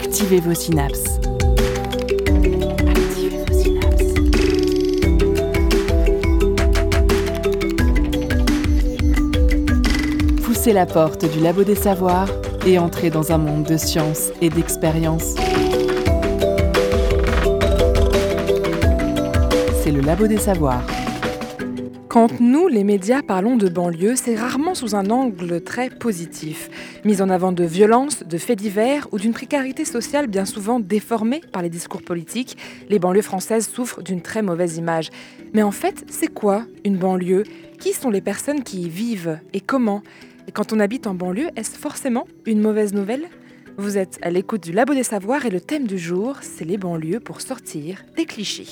Activez vos synapses. Poussez la porte du labo des savoirs et entrez dans un monde de science et d'expérience. C'est le labo des savoirs. Quand nous, les médias, parlons de banlieue, c'est rarement sous un angle très positif, mise en avant de violences, de faits divers ou d'une précarité sociale bien souvent déformée par les discours politiques. Les banlieues françaises souffrent d'une très mauvaise image. Mais en fait, c'est quoi une banlieue? Qui sont les personnes qui y vivent? Et comment? Et quand on habite en banlieue, est-ce forcément une mauvaise nouvelle? Vous êtes à l'écoute du Labo des Savoirs et le thème du jour, c'est les banlieues pour sortir des clichés.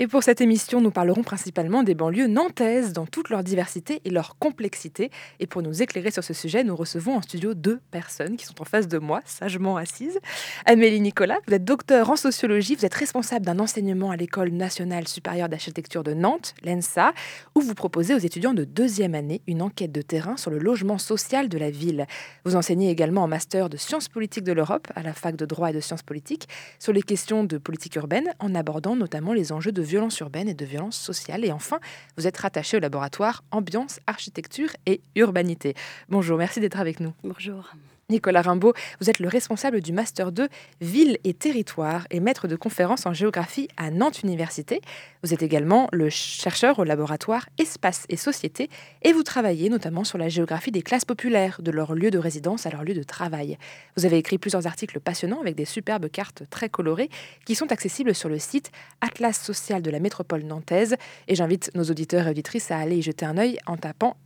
Et pour cette émission, nous parlerons principalement des banlieues nantaises dans toute leur diversité et leur complexité. Et pour nous éclairer sur ce sujet, nous recevons en studio deux personnes qui sont en face de moi, sagement assises. Amélie Nicolas, vous êtes docteur en sociologie, vous êtes responsable d'un enseignement à l'École nationale supérieure d'architecture de Nantes, l'ENSA, où vous proposez aux étudiants de deuxième année une enquête de terrain sur le logement social de la ville. Vous enseignez également en master de sciences politiques de l'Europe à la fac de droit et de sciences politiques sur les questions de politique urbaine, en abordant notamment les enjeux de violence urbaine et de violence sociale. Et enfin, vous êtes rattaché au laboratoire Ambiance, Architecture et Urbanité. Bonjour, merci d'être avec nous. Bonjour. Nicolas Rimbaud, vous êtes le responsable du Master 2 Ville et Territoire et maître de conférences en géographie à Nantes Université. Vous êtes également le chercheur au laboratoire Espace et Société et vous travaillez notamment sur la géographie des classes populaires, de leur lieu de résidence à leur lieu de travail. Vous avez écrit plusieurs articles passionnants avec des superbes cartes très colorées qui sont accessibles sur le site Atlas social de la métropole nantaise et j'invite nos auditeurs et auditrices à aller y jeter un œil en tapant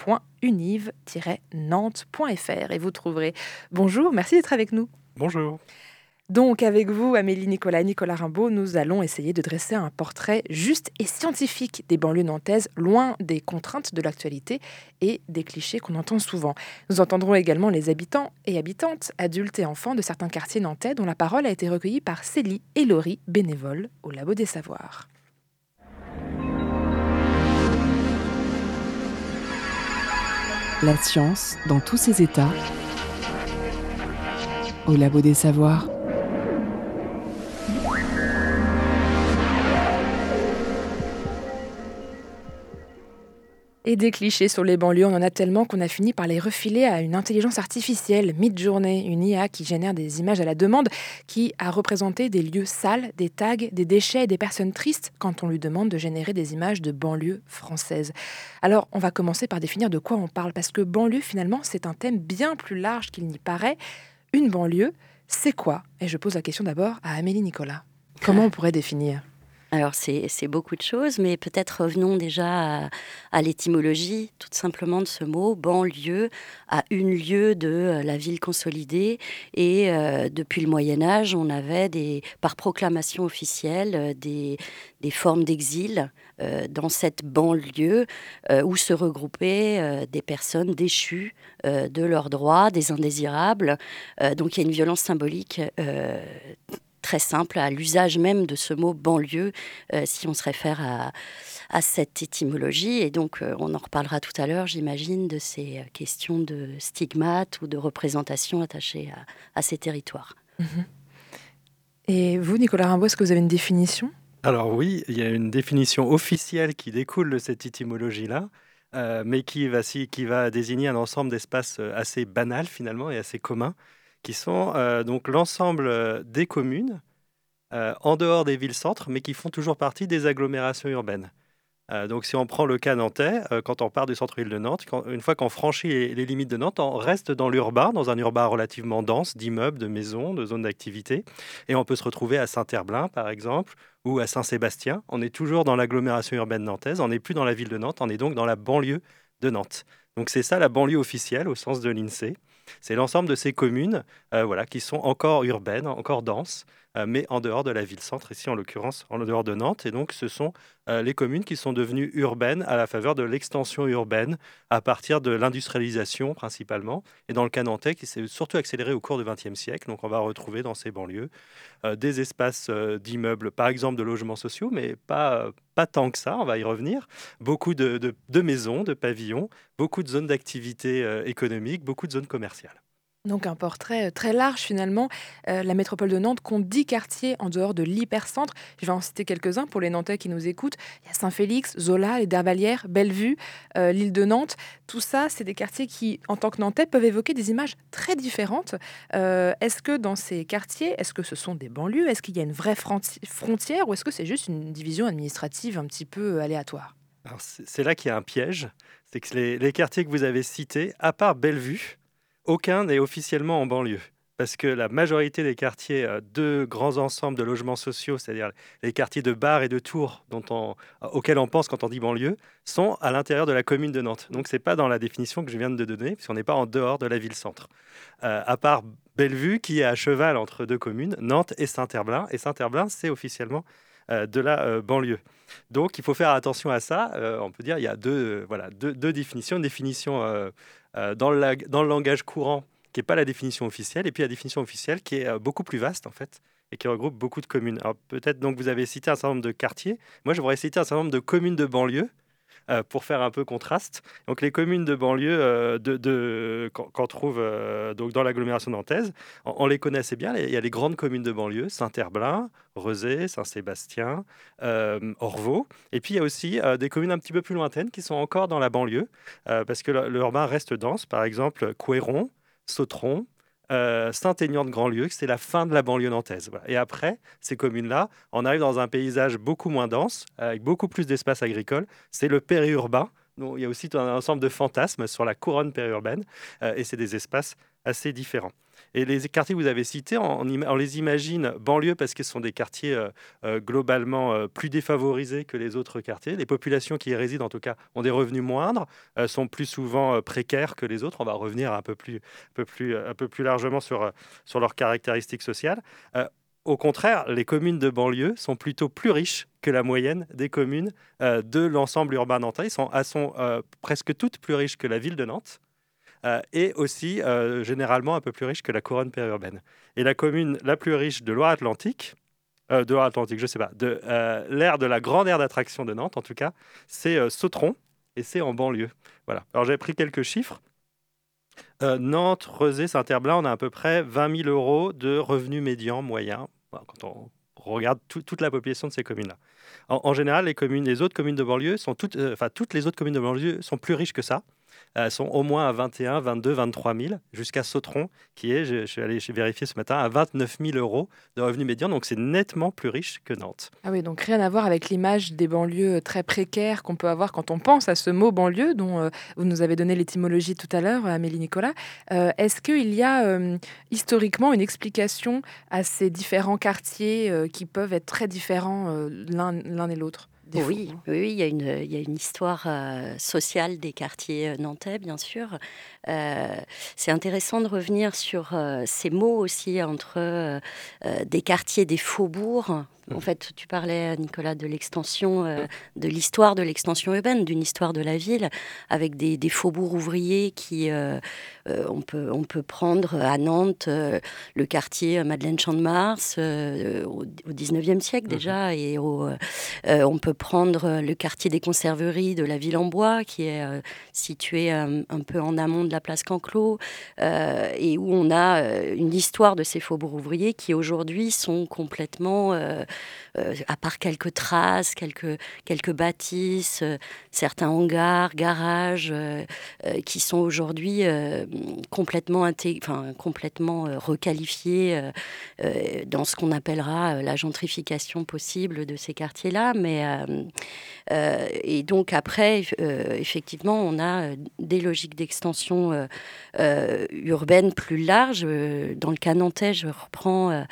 asmn.univ-nantes.fr et vous trouverez. Bonjour, merci d'être avec nous. Bonjour. Donc avec vous, Amélie Nicolas et Nicolas Rimbaud, nous allons essayer de dresser un portrait juste et scientifique des banlieues nantaises, loin des contraintes de l'actualité et des clichés qu'on entend souvent. Nous entendrons également les habitants et habitantes, adultes et enfants de certains quartiers nantais dont la parole a été recueillie par Célie et Laurie, bénévoles au Labo des Savoirs. La science dans tous ses états au Labo des Savoirs. Et des clichés sur les banlieues, on en a tellement qu'on a fini par les refiler à une intelligence artificielle, Midjourney, une IA qui génère des images à la demande, qui a représenté des lieux sales, des tags, des déchets et des personnes tristes quand on lui demande de générer des images de banlieues françaises. Alors, on va commencer par définir de quoi on parle, parce que banlieue, finalement, c'est un thème bien plus large qu'il n'y paraît. Une banlieue, c'est quoi? Et je pose la question d'abord à Amélie Nicolas. Comment on pourrait définir? Alors c'est beaucoup de choses, mais peut-être revenons déjà à, l'étymologie tout simplement de ce mot, banlieue, à une lieu de euh, la ville consolidée. Et euh, depuis le Moyen Âge, on avait par proclamation officielle euh, des, formes d'exil dans cette banlieue où se regroupaient des personnes déchues de leurs droits, des indésirables. Donc il y a une violence symbolique. Très simple à l'usage même de ce mot banlieue euh, si on se réfère à, à cette étymologie. Et donc euh, on en reparlera tout à l'heure j'imagine de ces euh, questions de stigmates ou de représentation attachées à, à ces territoires. Et vous, Nicolas Rimbaud, est-ce que vous avez une définition? Alors oui, il y a une définition officielle qui découle de cette étymologie-là, euh, mais qui va, si- qui va désigner un ensemble d'espaces assez banals finalement et assez communs, qui sont euh, donc l'ensemble euh, des communes euh, en dehors des villes-centres, mais qui font toujours partie des agglomérations urbaines. Donc si on prend le cas nantais, quand on part du centre-ville de Nantes, une fois qu'on franchit les, les limites de Nantes, on reste dans l'urbain, dans un urbain relativement dense d'immeubles, de maisons, de zones d'activité. Et on peut se retrouver à Saint-Herblain, par exemple, ou à Saint-Sébastien. On est toujours dans l'agglomération urbaine nantaise, on n'est plus dans la ville de Nantes, on est donc dans la banlieue de Nantes. Donc c'est ça la banlieue officielle au sens de l'INSEE. C'est l'ensemble de ces communes euh, voilà, qui sont encore urbaines, encore denses, mais en dehors de la ville-centre, ici en l'occurrence en dehors de Nantes. Et donc ce sont euh, les communes qui sont devenues urbaines à la faveur de l'extension urbaine à partir de l'industrialisation principalement. Et dans le cas nantais, qui s'est surtout accéléré au cours du XXe siècle. Donc on va retrouver dans ces banlieues des espaces d'immeubles, par exemple de logements sociaux, mais pas, pas tant que ça, on va y revenir. Beaucoup de, de maisons, de pavillons, beaucoup de zones d'activité économique, beaucoup de zones commerciales. Donc un portrait euh, très large finalement. Euh, la métropole de Nantes compte 10 quartiers en dehors de l'hypercentre. Je vais en citer quelques-uns pour les Nantais qui nous écoutent. Il y a Saint-Félix, Zola, les Dervalières, Bellevue, euh, l'île de Nantes. Tout ça, c'est des quartiers qui, en tant que Nantais, peuvent évoquer des images très différentes. est-ce que dans ces quartiers, est-ce que ce sont des banlieues? Est-ce qu'il y a une vraie frontière ou est-ce que c'est juste une division administrative un petit peu aléatoire? C'est là qu'il y a un piège. C'est que les quartiers que vous avez cités, à part Bellevue, aucun n'est officiellement en banlieue. Parce que la majorité des quartiers euh, de grands ensembles de logements sociaux, c'est-à-dire les quartiers de Bar et de Tours euh, auxquels on pense quand on dit banlieue, sont à l'intérieur de la commune de Nantes. Donc ce n'est pas dans la définition que je viens de donner, puisqu'on n'est pas en dehors de la ville-centre. Euh, à part Bellevue, qui est à cheval entre deux communes, Nantes et Saint-Herblain. Et Saint-Herblain, c'est officiellement de la banlieue. Donc il faut faire attention à ça. on peut dire qu'il y a deux, voilà, deux, définitions. Une définition dans, le, dans le langage courant, qui n'est pas la définition officielle, et puis la définition officielle qui est euh, beaucoup plus vaste en fait et qui regroupe beaucoup de communes. Alors peut-être donc vous avez cité un certain nombre de quartiers. Moi, je voudrais citer un certain nombre de communes de banlieue euh, pour faire un peu contraste. Donc les communes de banlieue euh, qu'on trouve euh, donc dans l'agglomération nantaise, on, les connaît assez bien. Il y a les grandes communes de banlieue, Saint-Herblain, Rezé, Saint-Sébastien, Orvaux. Et puis il y a aussi des communes un petit peu plus lointaines qui sont encore dans la banlieue, parce que l'urbain reste dense. Par exemple, Couéron, Sautron, euh, Saint-Aignan de Grandlieu, c'est la fin de la banlieue nantaise. Et après, ces communes-là, on arrive dans un paysage beaucoup moins dense, avec beaucoup plus d'espace agricole. C'est le périurbain. Donc, il y a aussi un ensemble de fantasmes sur la couronne périurbaine, euh, et c'est des espaces assez différents. Et les quartiers que vous avez cités, on, les imagine banlieues parce que ce sont des quartiers euh, euh, globalement euh, plus défavorisés que les autres quartiers. Les populations qui y résident, en tout cas, ont des revenus moindres, sont plus souvent précaires que les autres. On va revenir un peu plus, un peu plus, un peu plus largement sur, sur leurs caractéristiques sociales. Au contraire, les communes de banlieue sont plutôt plus riches que la moyenne des communes de l'ensemble urbain nantais. Elles sont, elles sont presque toutes plus riches que la ville de Nantes. Euh, et aussi euh, généralement un peu plus riche que la couronne périurbaine. Et la commune la plus riche de Loire-Atlantique, euh, de Loire-Atlantique, je sais pas, de l'aire de la grande aire d'attraction de Nantes en tout cas, c'est Sautron et c'est en banlieue. Voilà. Alors j'ai pris quelques chiffres. Nantes, Rezé, Saint-Herblain, on a à peu près 20 000 euros de revenus médians moyens quand on regarde toute la population de ces communes-là. En, général, les autres communes de banlieue sont toutes, enfin toutes les autres communes de banlieue sont plus riches que ça. Euh, sont au moins à 21, 22, 23 000, jusqu'à Sautron, qui est, je, suis allé vérifier ce matin, à 29 000 euros de revenus médians. Donc c'est nettement plus riche que Nantes. Ah oui, donc rien à voir avec l'image des banlieues très précaires qu'on peut avoir quand on pense à ce mot banlieue, dont euh, vous nous avez donné l'étymologie tout à l'heure, Amélie Nicolas. Euh, est-ce qu'il y a historiquement une explication à ces différents quartiers qui peuvent être très différents l'un et l'autre? Oui, oui, il y a une, il y a une histoire euh, sociale des quartiers euh, nantais, bien sûr. Euh, c'est intéressant de revenir sur ces mots aussi entre des quartiers, des faubourgs, en fait, tu parlais, Nicolas, de l'extension, euh, de l'histoire de l'extension urbaine, d'une histoire de la ville, avec des, faubourgs ouvriers qui, euh, euh, on, peut, on peut prendre à Nantes le quartier Madeleine Champ de Mars au, 19e siècle mmh. déjà, et on peut prendre le quartier des conserveries de la ville en bois, qui est situé un peu en amont de la place Canclos, et où on a une histoire de ces faubourgs ouvriers qui aujourd'hui sont complètement euh, à part quelques traces, quelques, quelques bâtisses, euh, certains hangars, garages, euh, qui sont aujourd'hui complètement, requalifiés dans ce qu'on appellera la gentrification possible de ces quartiers-là. Mais et donc après, effectivement, on a des logiques d'extension urbaine plus larges. Dans le cas nantais, je reprends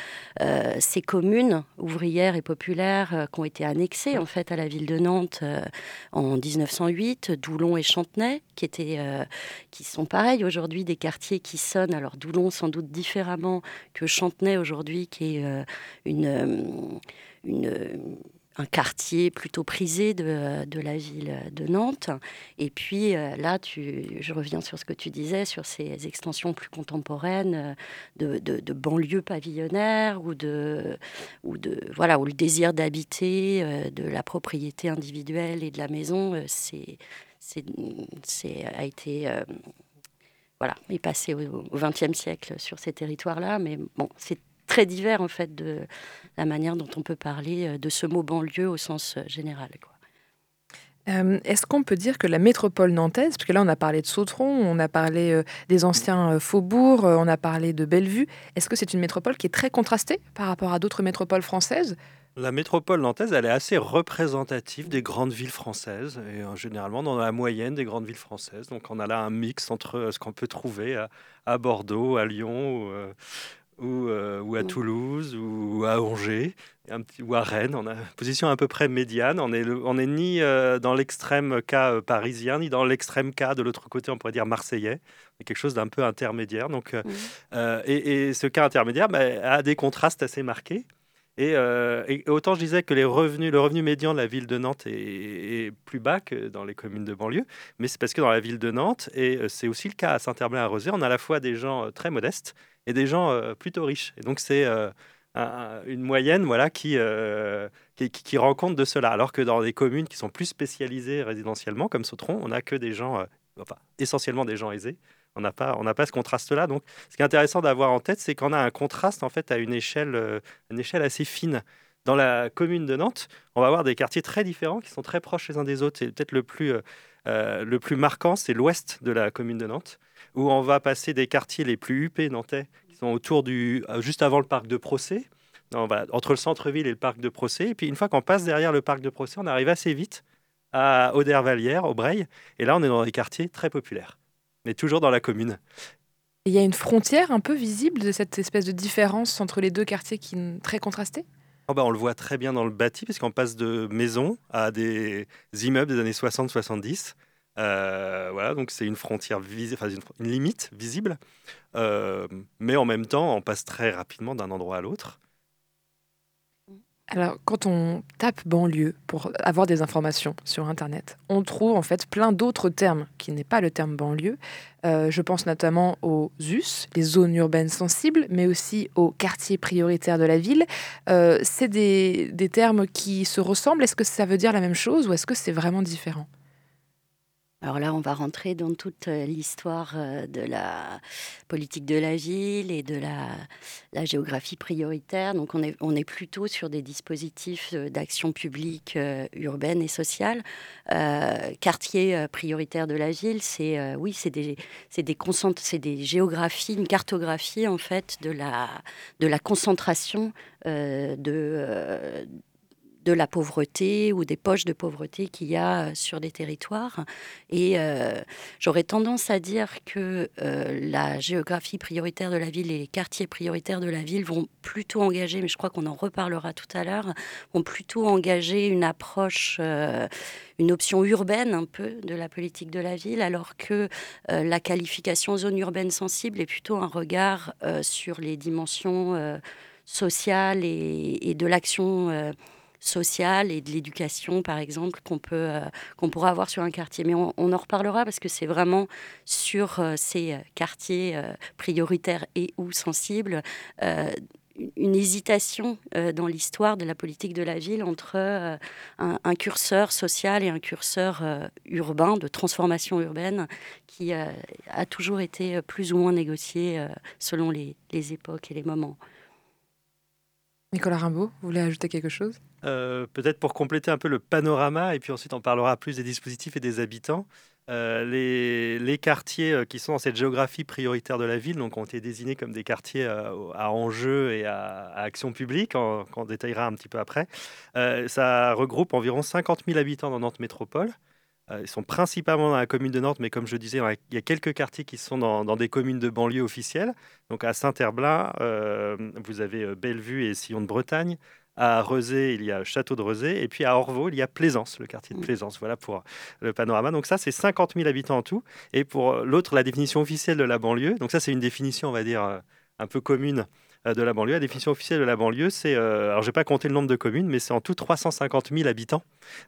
ces communes ouvrières et populaires qui ont été annexées en fait à la ville de Nantes en 1908, Doulon et Chantenay, qui étaient, qui sont pareils aujourd'hui des quartiers qui sonnent. Alors Doulon sans doute différemment que Chantenay aujourd'hui, qui est une, une un quartier plutôt prisé de, de, la ville de Nantes. Et puis euh, là, tu, je reviens sur ce que tu disais, sur ces extensions plus contemporaines euh, de, de, banlieues pavillonnaires ou de, ou de voilà où le désir d'habiter, euh, de la propriété individuelle et de la maison, c'est, c'est, a été voilà, est passé au XXe siècle sur ces territoires-là. Mais bon, c'est très divers en fait de la manière dont on peut parler euh, de ce mot banlieue au sens euh, général. Euh, est-ce qu'on peut dire que la métropole nantaise, parce que là on a parlé de Sautron, on a parlé des anciens faubourgs, on a parlé de Bellevue, est-ce que c'est une métropole qui est très contrastée par rapport à d'autres métropoles françaises? La métropole nantaise, elle est assez représentative des grandes villes françaises et généralement dans la moyenne des grandes villes françaises. Donc on a là un mix entre ce qu'on peut trouver à, Bordeaux, à Lyon, ou, euh, ou à Toulouse ou à Angers un petit, ou à Rennes. On a une position à peu près médiane. On n'est on est ni euh, dans l'extrême cas euh, parisien, ni dans l'extrême cas de l'autre côté, on pourrait dire marseillais. C'est quelque chose d'un peu intermédiaire. Donc, et, et, ce cas intermédiaire bah, a des contrastes assez marqués. Et, autant je disais que les revenus, le revenu médian de la ville de Nantes est, plus bas que dans les communes de banlieue, mais c'est parce que dans la ville de Nantes, et c'est aussi le cas à Saint-Herblain-à-Rosé, on a à la fois des gens très modestes et des gens euh, plutôt riches. Et donc c'est euh, une moyenne voilà, euh, qui, qui, qui, rend compte de cela. Alors que dans des communes qui sont plus spécialisées résidentiellement, comme Sautron, on n'a que des gens, enfin essentiellement des gens aisés. On n'a pas, pas ce contraste-là. Donc, ce qui est intéressant d'avoir en tête, c'est qu'on a un contraste en fait à une échelle, une échelle assez fine. Dans la commune de Nantes, on va avoir des quartiers très différents qui sont très proches les uns des autres. Et peut-être le le plus marquant, c'est l'ouest de la commune de Nantes, où on va passer des quartiers les plus huppés nantais, qui sont autour du, euh, juste avant le parc de Procès, entre le centre-ville et le parc de Procès. Et puis une fois qu'on passe derrière le parc de Procès, on arrive assez vite à Audervallière, au Breil. Et là, on est dans des quartiers très populaires, mais toujours dans la commune. Il y a une frontière un peu visible de cette espèce de différence entre les deux quartiers qui très contrastés oh bah On le voit très bien dans le bâti, parce qu'on passe de maisons à des immeubles des années 60-70. Euh, voilà, donc c'est une frontière, enfin, une, limite visible, euh, mais en même temps, on passe très rapidement d'un endroit à l'autre. Alors, quand on tape banlieue pour avoir des informations sur Internet, on trouve en fait plein d'autres termes qui n'est pas le terme banlieue. Euh, je pense notamment aux ZUS, les zones urbaines sensibles, mais aussi aux quartiers prioritaires de la ville. c'est des, des termes qui se ressemblent. Est-ce que ça veut dire la même chose ou est-ce que c'est vraiment différent? Alors là, on va rentrer dans toute euh, l'histoire euh, de la politique de la ville et de la, géographie prioritaire. Donc on est, plutôt sur des dispositifs euh, d'action publique urbaine et sociale. quartier prioritaire de la ville, c'est oui, des, des géographies, une cartographie en fait de la, de la concentration de de la pauvreté ou des poches de pauvreté qu'il y a euh, sur des territoires. Et euh, j'aurais tendance à dire que euh, la géographie prioritaire de la ville et les quartiers prioritaires de la ville vont plutôt engager, mais je crois qu'on en reparlera tout à l'heure, vont plutôt engager une approche, une option urbaine un peu de la politique de la ville, alors que la qualification zone urbaine sensible est plutôt un regard sur les dimensions sociales et, et de l'action sociale et de l'éducation, par exemple, qu'on peut euh, pourra avoir sur un quartier. Mais on, en reparlera parce que c'est vraiment sur euh, ces euh, quartiers prioritaires et ou sensibles une hésitation dans l'histoire de la politique de la ville entre un, curseur social et un curseur urbain, de transformation urbaine, qui a toujours été plus ou moins négocié selon les, les époques et les moments. Nicolas Rimbaud, vous voulez ajouter quelque chose? Euh, Peut-être pour compléter un peu le panorama, et puis ensuite on parlera plus des dispositifs et des habitants. les, les, quartiers qui sont dans cette géographie prioritaire de la ville donc, ont été désignés comme des quartiers à enjeux et à, action publique, qu'on détaillera un petit peu après. ça regroupe environ 50 000 habitants dans Nantes Métropole. Euh, ils sont principalement dans la commune de Nantes, mais comme je disais, il y a quelques quartiers qui sont dans, des communes de banlieue officielles. Donc à Saint-Herblain, euh, vous avez euh, Bellevue et Sillon de Bretagne. À Rezé, il y a Château de Rezé. Et puis à Orvaux, il y a Plaisance, le quartier de mmh. Plaisance. Voilà pour le panorama. Donc ça, c'est 50 000 habitants en tout. Et pour l'autre, la définition officielle de la banlieue. Donc ça, c'est une définition, on va dire, un peu commune de la banlieue. La définition officielle de la banlieue, c'est, alors je n'ai pas compté le nombre de communes, mais c'est en tout 350 000 habitants,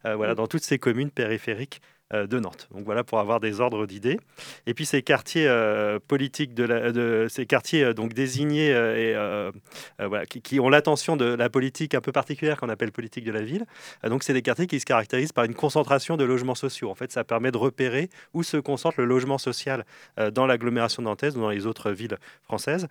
voilà, mmh. dans toutes ces communes périphériques euh, de Nantes. Donc voilà pour avoir des ordres d'idées. Et puis ces quartiers euh, politiques de, ces quartiers euh, donc désignés et qui, ont l'attention de la politique un peu particulière qu'on appelle politique de la ville. donc c'est des quartiers qui se caractérisent par une concentration de logements sociaux. En fait, ça permet de repérer où se concentre le logement social dans l'agglomération nantaise ou dans les autres villes françaises.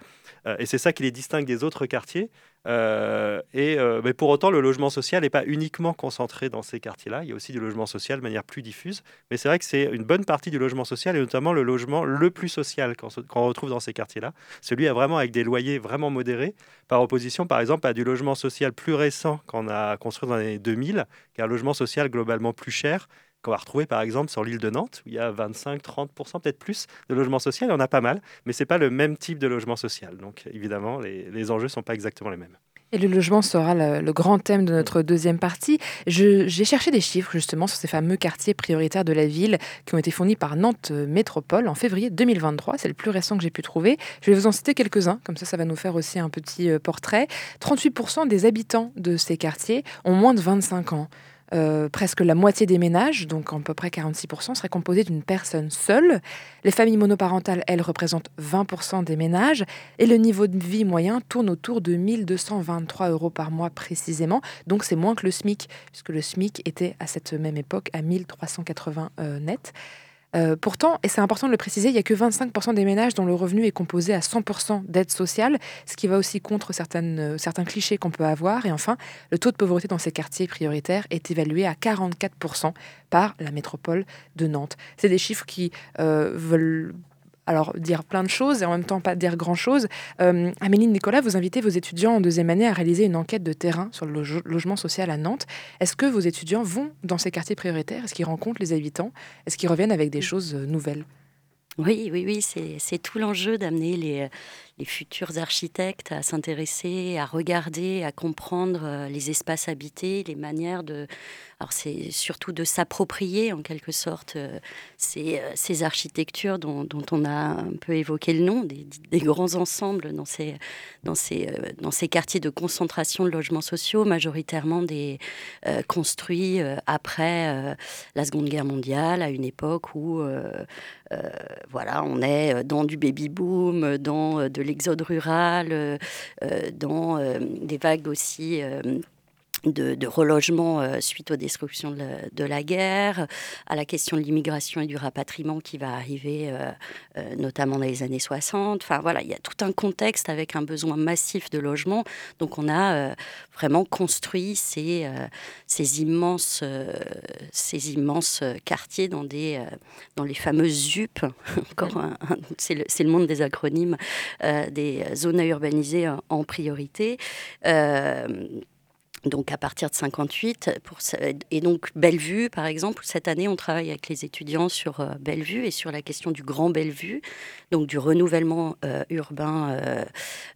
et c'est ça qui les distingue des autres quartiers. Euh, et, euh, mais pour autant, le logement social n'est pas uniquement concentré dans ces quartiers-là. Il y a aussi du logement social de manière plus diffuse. Mais c'est vrai que c'est une bonne partie du logement social, et notamment le logement le plus social qu'on retrouve dans ces quartiers-là. Celui à vraiment avec des loyers vraiment modérés, par opposition, par exemple, à du logement social plus récent qu'on a construit dans les années 2000, qui est un logement social globalement plus cher qu'on va retrouver par exemple sur l'île de Nantes, où il y a 25-30%, peut-être plus, de logements sociaux. Il y en a pas mal, mais ce n'est pas le même type de logement social. Donc évidemment, les, enjeux ne sont pas exactement les mêmes. Et le logement sera le, grand thème de notre deuxième partie. J'ai cherché des chiffres justement sur ces fameux quartiers prioritaires de la ville qui ont été fournis par Nantes Métropole en février 2023. C'est le plus récent que j'ai pu trouver. Je vais vous en citer quelques-uns, comme ça ça va nous faire aussi un petit euh, portrait. 38% des habitants de ces quartiers ont moins de 25 ans. Euh, presque la moitié des ménages, donc à peu près 46%, seraient composés d'une personne seule. Les familles monoparentales, elles, représentent 20% des ménages. Et le niveau de vie moyen tourne autour de 1223 euros par mois précisément. Donc c'est moins que le SMIC, puisque le SMIC était à cette même époque à 1380 euh, net. Euh, pourtant, et c'est important de le préciser, il n'y a que 25% des ménages dont le revenu est composé à 100% d'aide sociale, ce qui va aussi contre euh, certains clichés qu'on peut avoir. Et enfin, le taux de pauvreté dans ces quartiers prioritaires est évalué à 44% par la métropole de Nantes. C'est des chiffres qui euh, veulent alors dire plein de choses et en même temps pas dire grand-chose. Euh, Amélie Nicolas, vous invitez vos étudiants en deuxième année à réaliser une enquête de terrain sur le logement social à Nantes. Est-ce que vos étudiants vont dans ces quartiers prioritaires? Est-ce qu'ils rencontrent les habitants? Est-ce qu'ils reviennent avec des choses euh, nouvelles? Oui, oui, oui, c'est tout l'enjeu d'amener les, les futurs architectes à s'intéresser, à regarder, à comprendre euh, les espaces habités, les manières de... Alors c'est surtout de s'approprier en quelque sorte euh, ces, euh, ces, architectures dont, on a un peu évoqué le nom, des, grands ensembles dans ces quartiers de concentration de logements sociaux, majoritairement des, construits après la Seconde Guerre mondiale, à une époque où voilà, on est dans du baby-boom, dans de l'exode rural, euh, euh, dans euh, des vagues aussi de, relogement euh, suite aux destructions de la, guerre, à la question de l'immigration et du rapatriement qui va arriver euh, euh, notamment dans les années 60. Enfin voilà, il y a tout un contexte avec un besoin massif de logement. Donc on a vraiment construit ces, ces immenses, ces immenses quartiers dans, des, dans les fameuses ZUP. Encore c'est le, le, monde des acronymes, des zones à urbaniser en priorité donc à partir de 58. Pour, et donc Bellevue, par exemple, cette année, on travaille avec les étudiants sur euh, Bellevue et sur la question du Grand Bellevue, donc du renouvellement euh, urbain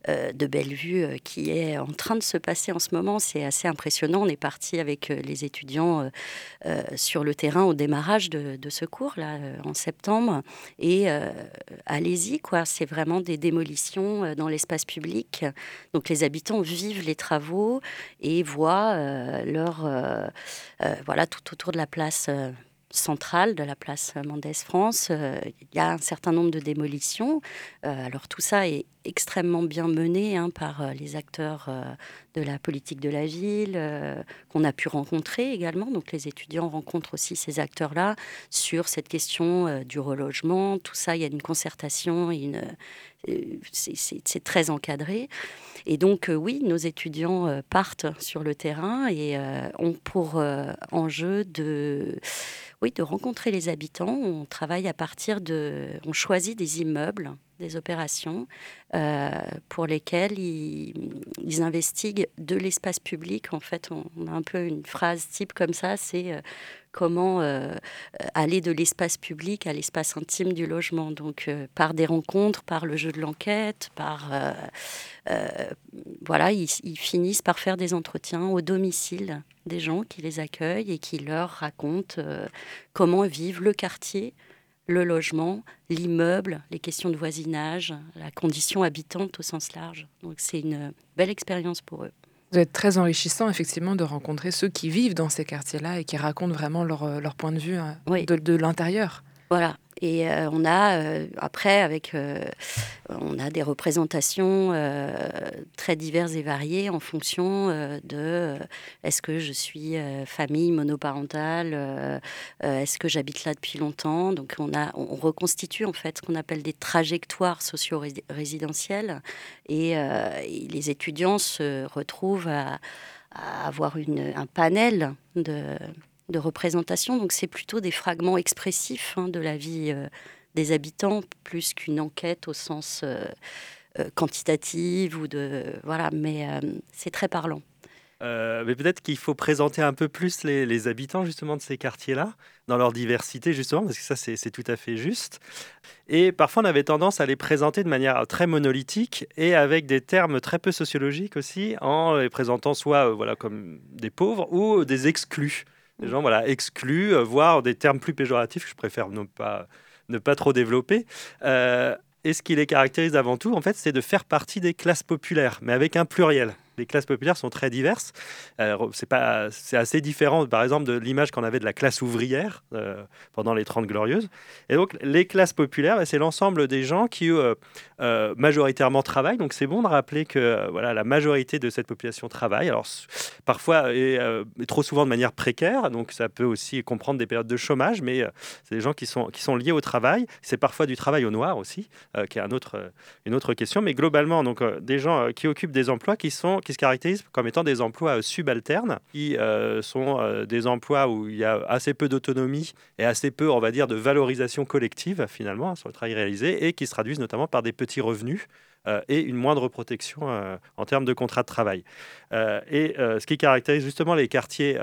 euh, de Bellevue qui est en train de se passer en ce moment. C'est assez impressionnant. On est parti avec les étudiants sur le terrain au démarrage de, de ce cours, là, en septembre. Et allez-y, quoi. C'est vraiment des démolitions dans l'espace public. Donc les habitants vivent les travaux et voient euh, leur, euh, euh, voilà, tout autour de la place centrale de la place Mendès France. il y a un certain nombre de démolitions. alors tout ça est extrêmement bien menée hein, par les acteurs de la politique de la ville qu'on a pu rencontrer également. Donc les étudiants rencontrent aussi ces acteurs-là sur cette question du relogement. Tout ça, il y a une concertation c'est très encadré. Et donc, oui, nos étudiants partent sur le terrain et ont pour enjeu de oui, de rencontrer les habitants. On travaille à partir de, on choisit des immeubles, des opérations euh, pour lesquelles ils, investiguent de l'espace public. En fait, on, a un peu une phrase type comme ça, c'est euh, comment euh, aller de l'espace public à l'espace intime du logement. Donc, par des rencontres, par le jeu de l'enquête, par voilà, ils, finissent par faire des entretiens au domicile des gens qui les accueillent et qui leur racontent comment vivent le quartier, le logement, l'immeuble, les questions de voisinage, la condition habitante au sens large. Donc c'est une belle expérience pour eux. Vous êtes très enrichissant, effectivement, de rencontrer ceux qui vivent dans ces quartiers-là et qui racontent vraiment leur, euh, point de vue hein, de, de l'intérieur. Voilà, et euh, on a euh, après avec euh, on a des représentations très diverses et variées en fonction de est-ce que je suis famille monoparentale, est-ce que j'habite là depuis longtemps? Donc on a on reconstitue en fait ce qu'on appelle des trajectoires socio-résidentielles et, les étudiants se retrouvent à, avoir une, un panel de de représentation. Donc c'est plutôt des fragments expressifs hein, de la vie euh, des habitants, plus qu'une enquête au sens euh, euh, quantitatif ou de voilà. Mais c'est très parlant. mais peut-être qu'il faut présenter un peu plus les, habitants justement de ces quartiers-là, dans leur diversité justement, parce que ça c'est tout à fait juste. Et parfois on avait tendance à les présenter de manière très monolithique et avec des termes très peu sociologiques aussi, en les présentant soit voilà comme des pauvres ou des exclus des gens voilà, exclus, euh, voire des termes plus péjoratifs que je préfère ne pas, ne pas trop développer. Euh, et ce qui les caractérise avant tout, en fait, c'est de faire partie des classes populaires, mais avec un pluriel les classes populaires sont très diverses. c'est pas, c'est assez différent, par exemple, de l'image qu'on avait de la classe ouvrière euh, pendant les Trente Glorieuses. Et donc, les classes populaires, c'est l'ensemble des gens qui euh, euh, majoritairement travaillent. Donc, c'est bon de rappeler que voilà, la majorité de cette population travaille. Alors, parfois et, trop souvent de manière précaire. Donc, ça peut aussi comprendre des périodes de chômage, mais c'est des gens qui sont, qui sont liés au travail. C'est parfois du travail au noir aussi, qui est une autre question. Mais globalement, donc, des gens qui occupent des emplois qui sont qui se caractérisent comme étant des emplois euh, subalternes, qui euh, sont euh, des emplois où il y a assez peu d'autonomie et assez peu, on va dire, de valorisation collective finalement hein, sur le travail réalisé, et qui se traduisent notamment par des petits revenus. Et une moindre protection en termes de contrat de travail. et ce qui caractérise justement les quartiers,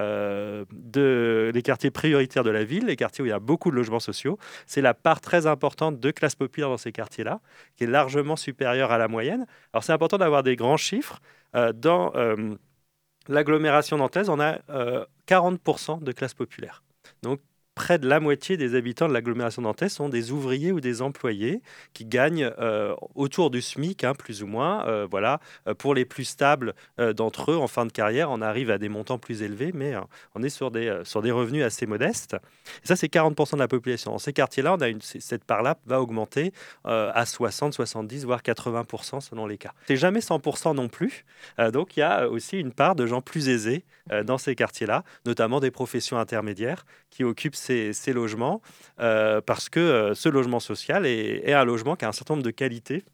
les quartiers prioritaires de la ville, les quartiers où il y a beaucoup de logements sociaux, c'est la part très importante de classe populaire dans ces quartiers-là, qui est largement supérieure à la moyenne. Alors c'est important d'avoir des grands chiffres. Euh, dans euh, l'agglomération nantaise, on a 40% euh, de classe populaire. Donc près de la moitié des habitants de l'agglomération nantaise sont des ouvriers ou des employés qui gagnent euh, autour du SMIC, hein, plus ou moins. Euh, voilà, euh, pour les plus stables d'entre eux, en fin de carrière, on arrive à des montants plus élevés, mais on est sur des, sur des revenus assez modestes. Ça, c'est 40% de la population. Dans ces quartiers-là, on a une, cette part-là va augmenter à 60, 70, voire 80% selon les cas. C'est jamais 100% non plus. donc, il y a aussi une part de gens plus aisés dans ces quartiers-là, notamment des professions intermédiaires qui occupent ces ces, logements euh, parce que euh, ce logement social est, un logement qui a un certain nombre de qualités.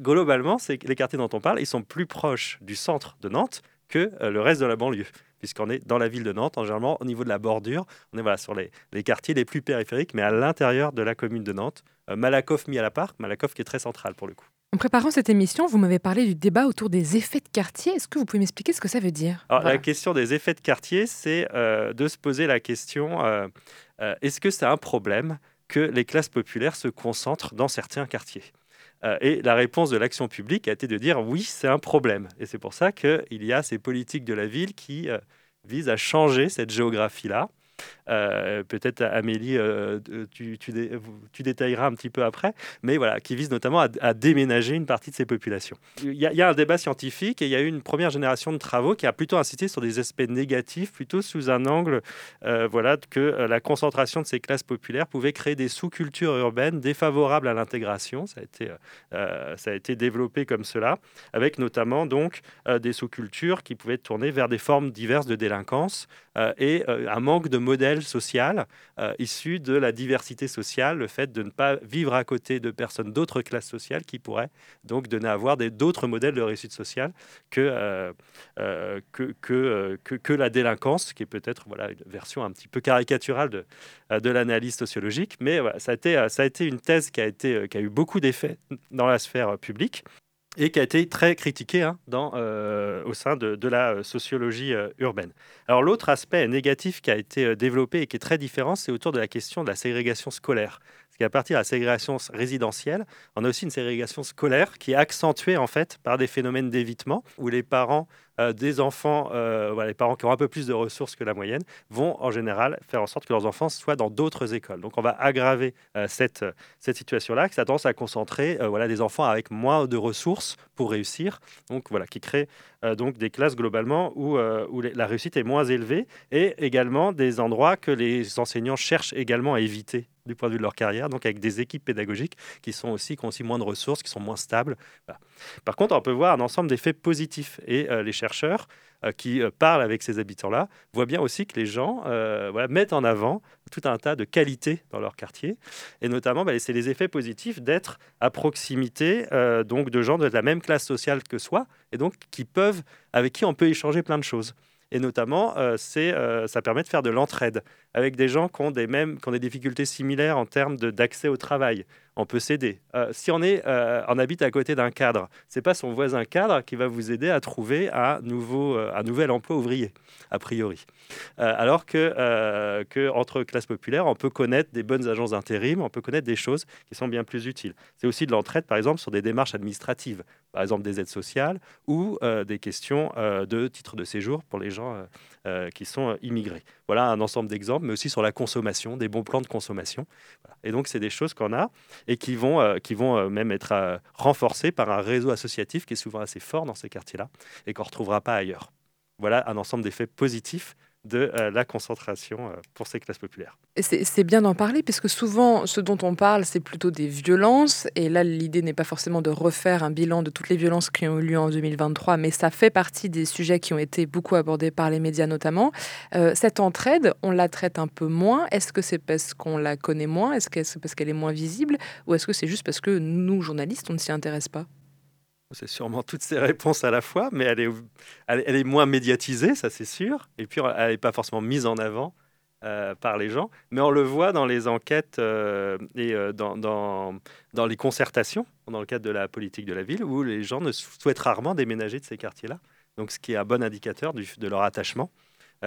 Globalement, les quartiers dont on parle, ils sont plus proches du centre de Nantes que euh, le reste de la banlieue puisqu'on est dans la ville de Nantes, en généralement au niveau de la bordure. On est voilà, sur les, quartiers les plus périphériques, mais à l'intérieur de la commune de Nantes. Malakoff mis à la part, Malakoff qui est très central pour le coup. En préparant cette émission, vous m'avez parlé du débat autour des effets de quartier. Est-ce que vous pouvez m'expliquer ce que ça veut dire? La question des effets de quartier, c'est euh, de se poser la question euh, euh, est-ce que c'est un problème que les classes populaires se concentrent dans certains quartiers? Et la réponse de l'action publique a été de dire oui, c'est un problème. Et c'est pour ça qu'il y a ces politiques de la ville qui visent à changer cette géographie-là Peut-être Amélie, tu, tu, détailleras un petit peu après, mais voilà, qui vise notamment à, déménager une partie de ces populations. Il y, a, un débat scientifique et il y a eu une première génération de travaux qui a plutôt insisté sur des aspects négatifs, plutôt sous un angle voilà, que la concentration de ces classes populaires pouvait créer des sous-cultures urbaines défavorables à l'intégration. Ça, a été, ça a été développé comme cela, avec notamment donc des sous-cultures qui pouvaient tourner vers des formes diverses de délinquance euh, et euh, un manque de modèle social euh, issu de la diversité sociale, le fait de ne pas vivre à côté de personnes d'autres classes sociales qui pourraient donc donner à voir d'autres modèles de réussite sociale que, que, que, que, la délinquance, qui est peut-être voilà, une version un petit peu caricaturale de, de l'analyse sociologique. Mais ça, a été, ça a été une thèse qui a, été, qui a eu beaucoup d'effets dans la sphère publique et qui a été très critiqué hein, dans, euh, au sein de, la euh, sociologie euh, urbaine. Alors l'autre aspect négatif qui a été développé et qui est très différent, c'est autour de la question de la ségrégation scolaire. Parce qu'à partir de la ségrégation résidentielle, on a aussi une ségrégation scolaire qui est accentuée en fait par des phénomènes d'évitement où les parents euh, des enfants, euh, les parents qui ont un peu plus de ressources que la moyenne, vont en général faire en sorte que leurs enfants soient dans d'autres écoles. Donc on va aggraver euh, cette, situation-là, qui a tendance à concentrer des enfants avec moins de ressources pour réussir, donc voilà, qui crée donc des classes globalement où, où la réussite est moins élevée, et également des endroits que les enseignants cherchent également à éviter du point de vue de leur carrière, donc avec des équipes pédagogiques qui sont aussi qui ont aussi moins de ressources, qui sont moins stables. Par contre, on peut voir un ensemble d'effets positifs et les chercheurs euh, qui euh, parlent avec ces habitants-là voient bien aussi que les gens euh, mettent en avant tout un tas de qualités dans leur quartier. Et notamment, bah, c'est les effets positifs d'être à proximité donc de gens de la même classe sociale que soi, et donc qui peuvent, avec qui on peut échanger plein de choses. Et notamment, ça permet de faire de l'entraide avec des gens qui ont des, mêmes, qui ont des difficultés similaires en termes d'accès au travail. On peut s'aider. Euh, si on, est, euh, on habite à côté d'un cadre, c'est pas son voisin cadre qui va vous aider à trouver un, nouveau, euh, un nouvel emploi ouvrier, a priori. alors que, entre classes populaires, on peut connaître des bonnes agences d'intérim, on peut connaître des choses qui sont bien plus utiles. C'est aussi de l'entraide, par exemple, sur des démarches administratives, par exemple des aides sociales ou des questions de titres de séjour pour les gens qui sont immigrés. Voilà un ensemble d'exemples, mais aussi sur la consommation, des bons plans de consommation. Et donc, c'est des choses qu'on a et qui vont, euh, qui vont euh, même être euh, renforcées par un réseau associatif qui est souvent assez fort dans ces quartiers-là et qu'on ne retrouvera pas ailleurs. Voilà un ensemble d'effets positifs de euh, la concentration euh, pour ces classes populaires. C'est bien d'en parler, puisque souvent, ce dont on parle, c'est plutôt des violences. Et là, l'idée n'est pas forcément de refaire un bilan de toutes les violences qui ont eu lieu en 2023, mais ça fait partie des sujets qui ont été beaucoup abordés par les médias notamment. Euh, cette entraide, on la traite un peu moins. Est-ce que c'est parce qu'on la connaît moins? Est-ce que c'est parce qu'elle est moins visible? Ou est-ce que c'est juste parce que nous, journalistes, on ne s'y intéresse pas? C'est sûrement toutes ces réponses à la fois, mais elle est, moins médiatisée, ça c'est sûr. Et puis, elle n'est pas forcément mise en avant euh, par les gens. Mais on le voit dans les enquêtes euh, et euh, dans, les concertations, dans le cadre de la politique de la ville, où les gens ne souhaitent rarement déménager de ces quartiers-là. Donc, ce qui est un bon indicateur de leur attachement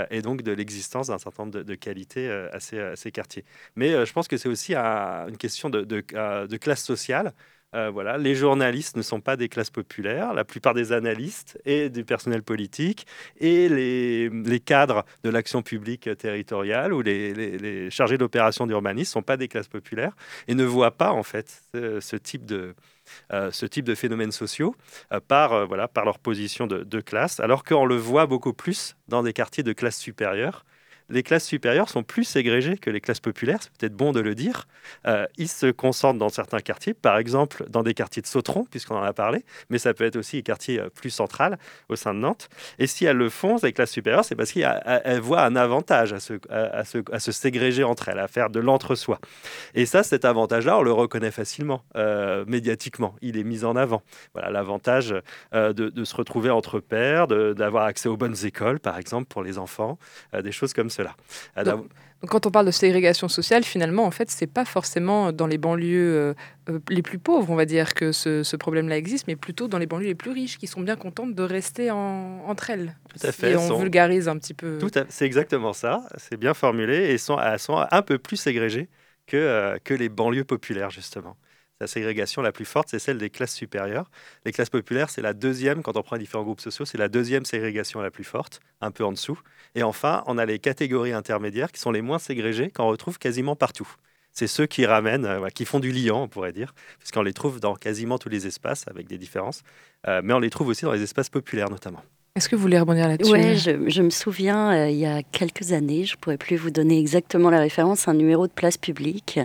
et donc de l'existence d'un certain nombre de, qualités à ces, quartiers. Mais je pense que c'est aussi une question de classe sociale. Euh, voilà, les journalistes ne sont pas des classes populaires. La plupart des analystes et du personnel politique et les, cadres de l'action publique territoriale ou les, chargés d'opération d'urbanisme ne sont pas des classes populaires et ne voient pas en fait ce, type de euh, ce type de sociaux euh, par, voilà, par leur position de, de classe, alors qu'on le voit beaucoup plus dans des quartiers de classe supérieure les classes supérieures sont plus ségrégées que les classes populaires, c'est peut-être bon de le dire. Euh, ils se concentrent dans certains quartiers, par exemple dans des quartiers de Sautron, puisqu'on en a parlé, mais ça peut être aussi des quartiers euh, plus centrales au sein de Nantes. Et si elles le font, les classes supérieures, c'est parce qu'elles voient un avantage à se, à, ségréger entre elles, à faire de l'entre-soi. Et ça, cet avantage-là, on le reconnaît facilement, euh, médiatiquement. Il est mis en avant. Voilà l'avantage de, se retrouver entre pairs, d'avoir accès aux bonnes écoles, par exemple, pour les enfants, des choses comme cela. Donc, quand on parle de ségrégation sociale, finalement, en fait, c'est pas forcément dans les banlieues euh, euh, les plus pauvres, on va dire, que ce, problème-là existe, mais plutôt dans les banlieues les plus riches, qui sont bien contentes de rester entre elles. Tout à fait. Et on vulgarise un petit peu. Tout C'est exactement ça. C'est bien formulé et sont, elles sont un peu plus ségrégées que, euh, que les banlieues populaires, justement. La ségrégation la plus forte, c'est celle des classes supérieures. Les classes populaires, c'est la deuxième, quand on prend les différents groupes sociaux, c'est la deuxième ségrégation la plus forte, un peu en dessous. Et enfin, on a les catégories intermédiaires qui sont les moins ségrégées, qu'on retrouve quasiment partout. C'est ceux qui ramènent, euh, qui font du liant, on pourrait dire, puisqu'on les trouve dans quasiment tous les espaces, avec des différences. Euh, mais on les trouve aussi dans les espaces populaires, notamment. Est-ce que vous voulez rebondir là-dessus Oui, je, me souviens, euh, il y a quelques années, je ne pourrais plus vous donner exactement la référence, un numéro de Place Publique,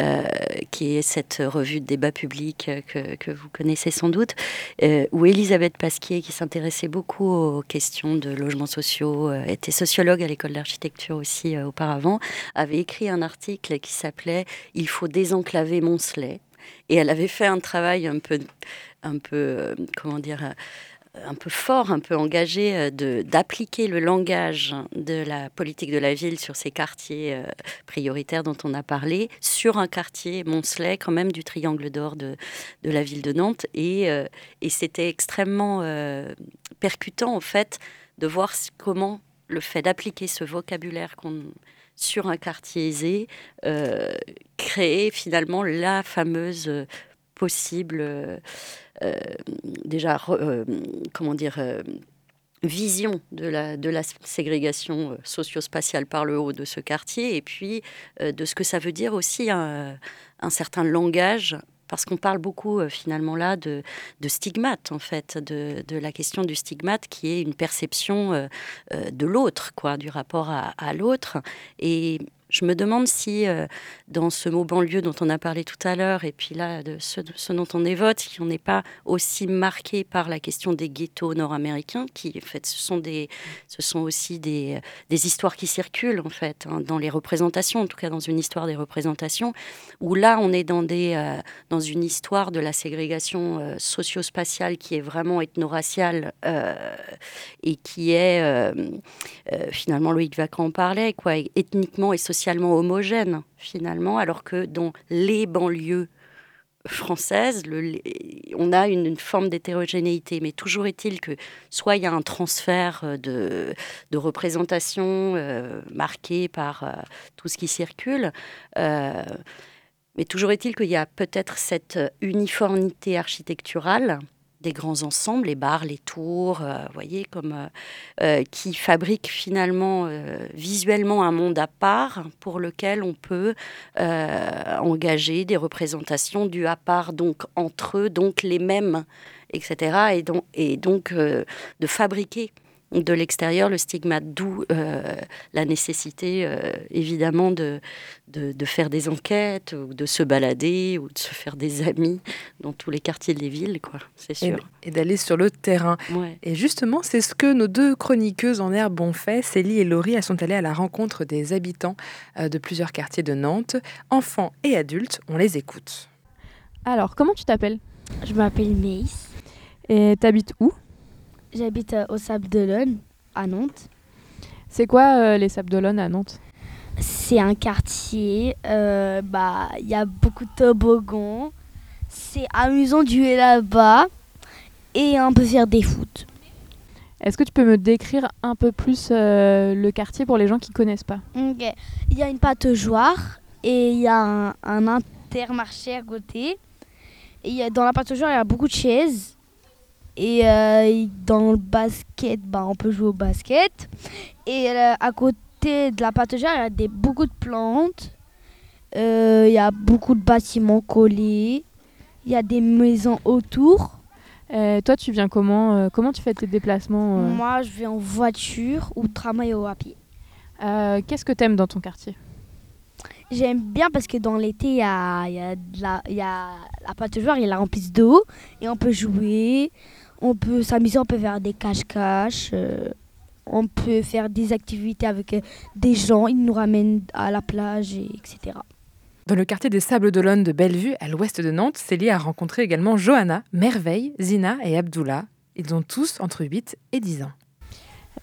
euh, qui est cette revue de débat public que, que vous connaissez sans doute, euh, où Elisabeth Pasquier, qui s'intéressait beaucoup aux questions de logements sociaux, était sociologue à l'école d'architecture aussi auparavant, avait écrit un article qui s'appelait Il faut désenclaver Moncelet. Et elle avait fait un travail un peu, un peu comment dire, un peu fort, un peu engagé euh, d'appliquer le langage de la politique de la ville sur ces quartiers euh, prioritaires dont on a parlé, sur un quartier, Moncelet, quand même du triangle d'or de, de, la ville de Nantes. Et, euh, et c'était extrêmement percutant, en fait, de voir comment le fait d'appliquer ce vocabulaire sur un quartier aisé créait finalement la fameuse possible euh, déjà, euh, comment dire, euh, vision de la, de la ségrégation socio-spatiale par le haut de ce quartier et puis de ce que ça veut dire aussi un, certain langage parce qu'on parle beaucoup finalement là de, de, stigmate en fait, de, de, la question du stigmate qui est une perception de l'autre, quoi, du rapport à, à l'autre. Et je me demande si, euh, dans ce mot banlieue dont on a parlé tout à l'heure, et puis là, de ce, dont on évoque, si on n'est pas aussi marqué par la question des ghettos nord-américains, qui, en fait, ce sont, des, ce sont aussi des, des histoires qui circulent, en fait, hein, dans les représentations, en tout cas dans une histoire des représentations, où là, on est dans, des, euh, dans une histoire de la ségrégation euh, socio-spatiale qui est vraiment ethno-raciale et qui est, finalement, Loïc Vacan en parlait, quoi, ethniquement et socialement homogène finalement, alors que dans les banlieues françaises, on a une, forme d'hétérogénéité. Mais toujours est-il que soit il y a un transfert euh, de, représentation euh, marqué par euh, tout ce qui circule, mais toujours est-il qu'il y a peut-être cette uniformité architecturale des grands ensembles, les bars, les tours, euh, voyez, comme euh, euh, qui fabriquent finalement visuellement un monde à part pour lequel on peut engager des représentations du à part, donc entre eux, donc les mêmes, etc. Et donc, et donc de fabriquer de l'extérieur le stigmate, d'où euh, la nécessité euh, évidemment de, de, faire des enquêtes ou de se balader ou de se faire des amis dans tous les quartiers des villes, quoi, c'est sûr. Et, d'aller sur le terrain. Et justement, c'est ce que nos deux chroniqueuses en herbe ont fait. Célie et Laurie, elles sont allées à la rencontre des habitants euh, de plusieurs quartiers de Nantes, enfants et adultes. On les écoute. Alors, comment tu t'appelles? Je m'appelle Maïs. Et t'habites où? J'habite euh, au Sable d'Olonne, à Nantes. C'est quoi euh, les Sables d'Olonne à Nantes? C'est un quartier, euh, bah il y a beaucoup de toboggans. C'est amusant de jouer là-bas et on peut faire des foot. Est-ce que tu peux me décrire un peu plus le quartier pour les gens qui connaissent pas? Il y a une pataugeoire et il y a un, un intermarché à côté. Et dans la pataugeoire, il y a beaucoup de chaises et euh, dans le basket, bah, on peut jouer au basket. Et euh, à côté de la pataugeoire, il y a des, beaucoup de plantes. Euh, il y a beaucoup de bâtiments collés. Il y a des maisons autour. toi, tu viens comment Comment tu fais tes déplacements Moi, je vais en voiture ou tramway ou à pied. Qu'est-ce que tu aimes dans ton quartier? J'aime bien parce que dans l'été, il y a, y, a y a la pataugeoire, il la remplie d'eau et on peut jouer on peut s'amuser, on peut faire des cache-cache, euh, on peut faire des activités avec euh, des gens, ils nous ramènent à la plage, etc. Dans le quartier des Sables d'Olonne de Bellevue, à l'ouest de Nantes, Célie a rencontré également Johanna, Merveille, Zina et Abdullah. Ils ont tous entre 8 et 10 ans.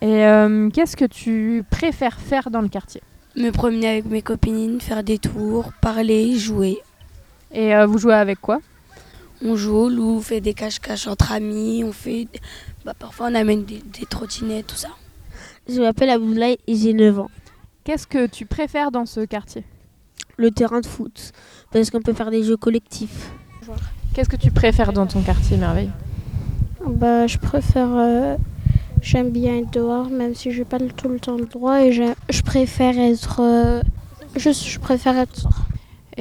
Et euh, qu'est-ce que tu préfères faire dans le quartier? Me promener avec mes copines, faire des tours, parler, jouer. Et vous jouez avec quoi? On joue au loup, on fait des cache-cache entre amis, on fait. Bah, parfois on amène des, trottinettes, tout ça. Je m'appelle Abdoulaye et j'ai 9 ans. Qu'est-ce que tu préfères dans ce quartier? Le terrain de foot, parce qu'on peut faire des jeux collectifs. Qu'est-ce que tu préfères dans ton quartier, Merveille? Bah, je préfère. euh, J'aime bien être dehors, même si j'ai pas le- tout le temps le droit. Et je préfère être. euh, Juste, je préfère être.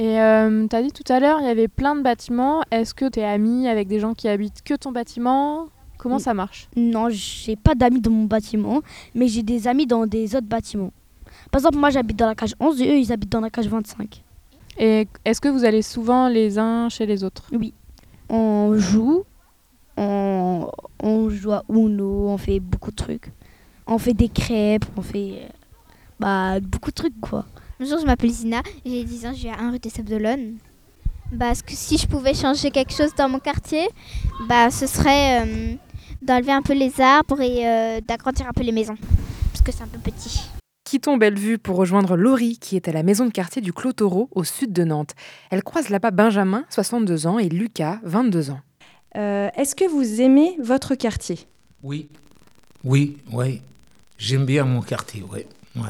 Et euh, tu as dit tout à l'heure, il y avait plein de bâtiments. Est-ce que tu es ami avec des gens qui habitent que ton bâtiment? Comment Oui. ça marche? Non, j'ai pas d'amis dans mon bâtiment, mais j'ai des amis dans des autres bâtiments. Par exemple, moi j'habite dans la cage 11 et eux ils habitent dans la cage 25. Et est-ce que vous allez souvent les uns chez les autres? On joue, on, on joue à Uno, on fait beaucoup de trucs. On fait des crêpes, on fait euh, bah, beaucoup de trucs quoi. Bonjour, je m'appelle Zina, j'ai 10 ans, je vis à 1 rue des Sables d'Olonne. Bah, ce que si je pouvais changer quelque chose dans mon quartier, bah, ce serait euh, d'enlever un peu les arbres et euh, d'agrandir un peu les maisons. Parce que c'est un peu petit. Quittons Bellevue pour rejoindre Laurie, qui est à la maison de quartier du Clos Taureau, au sud de Nantes. Elle croise là-bas Benjamin, 62 ans, et Lucas, 22 ans. Euh, Est-ce que vous aimez votre quartier? Oui, oui, oui. J'aime bien mon quartier, oui. Ouais.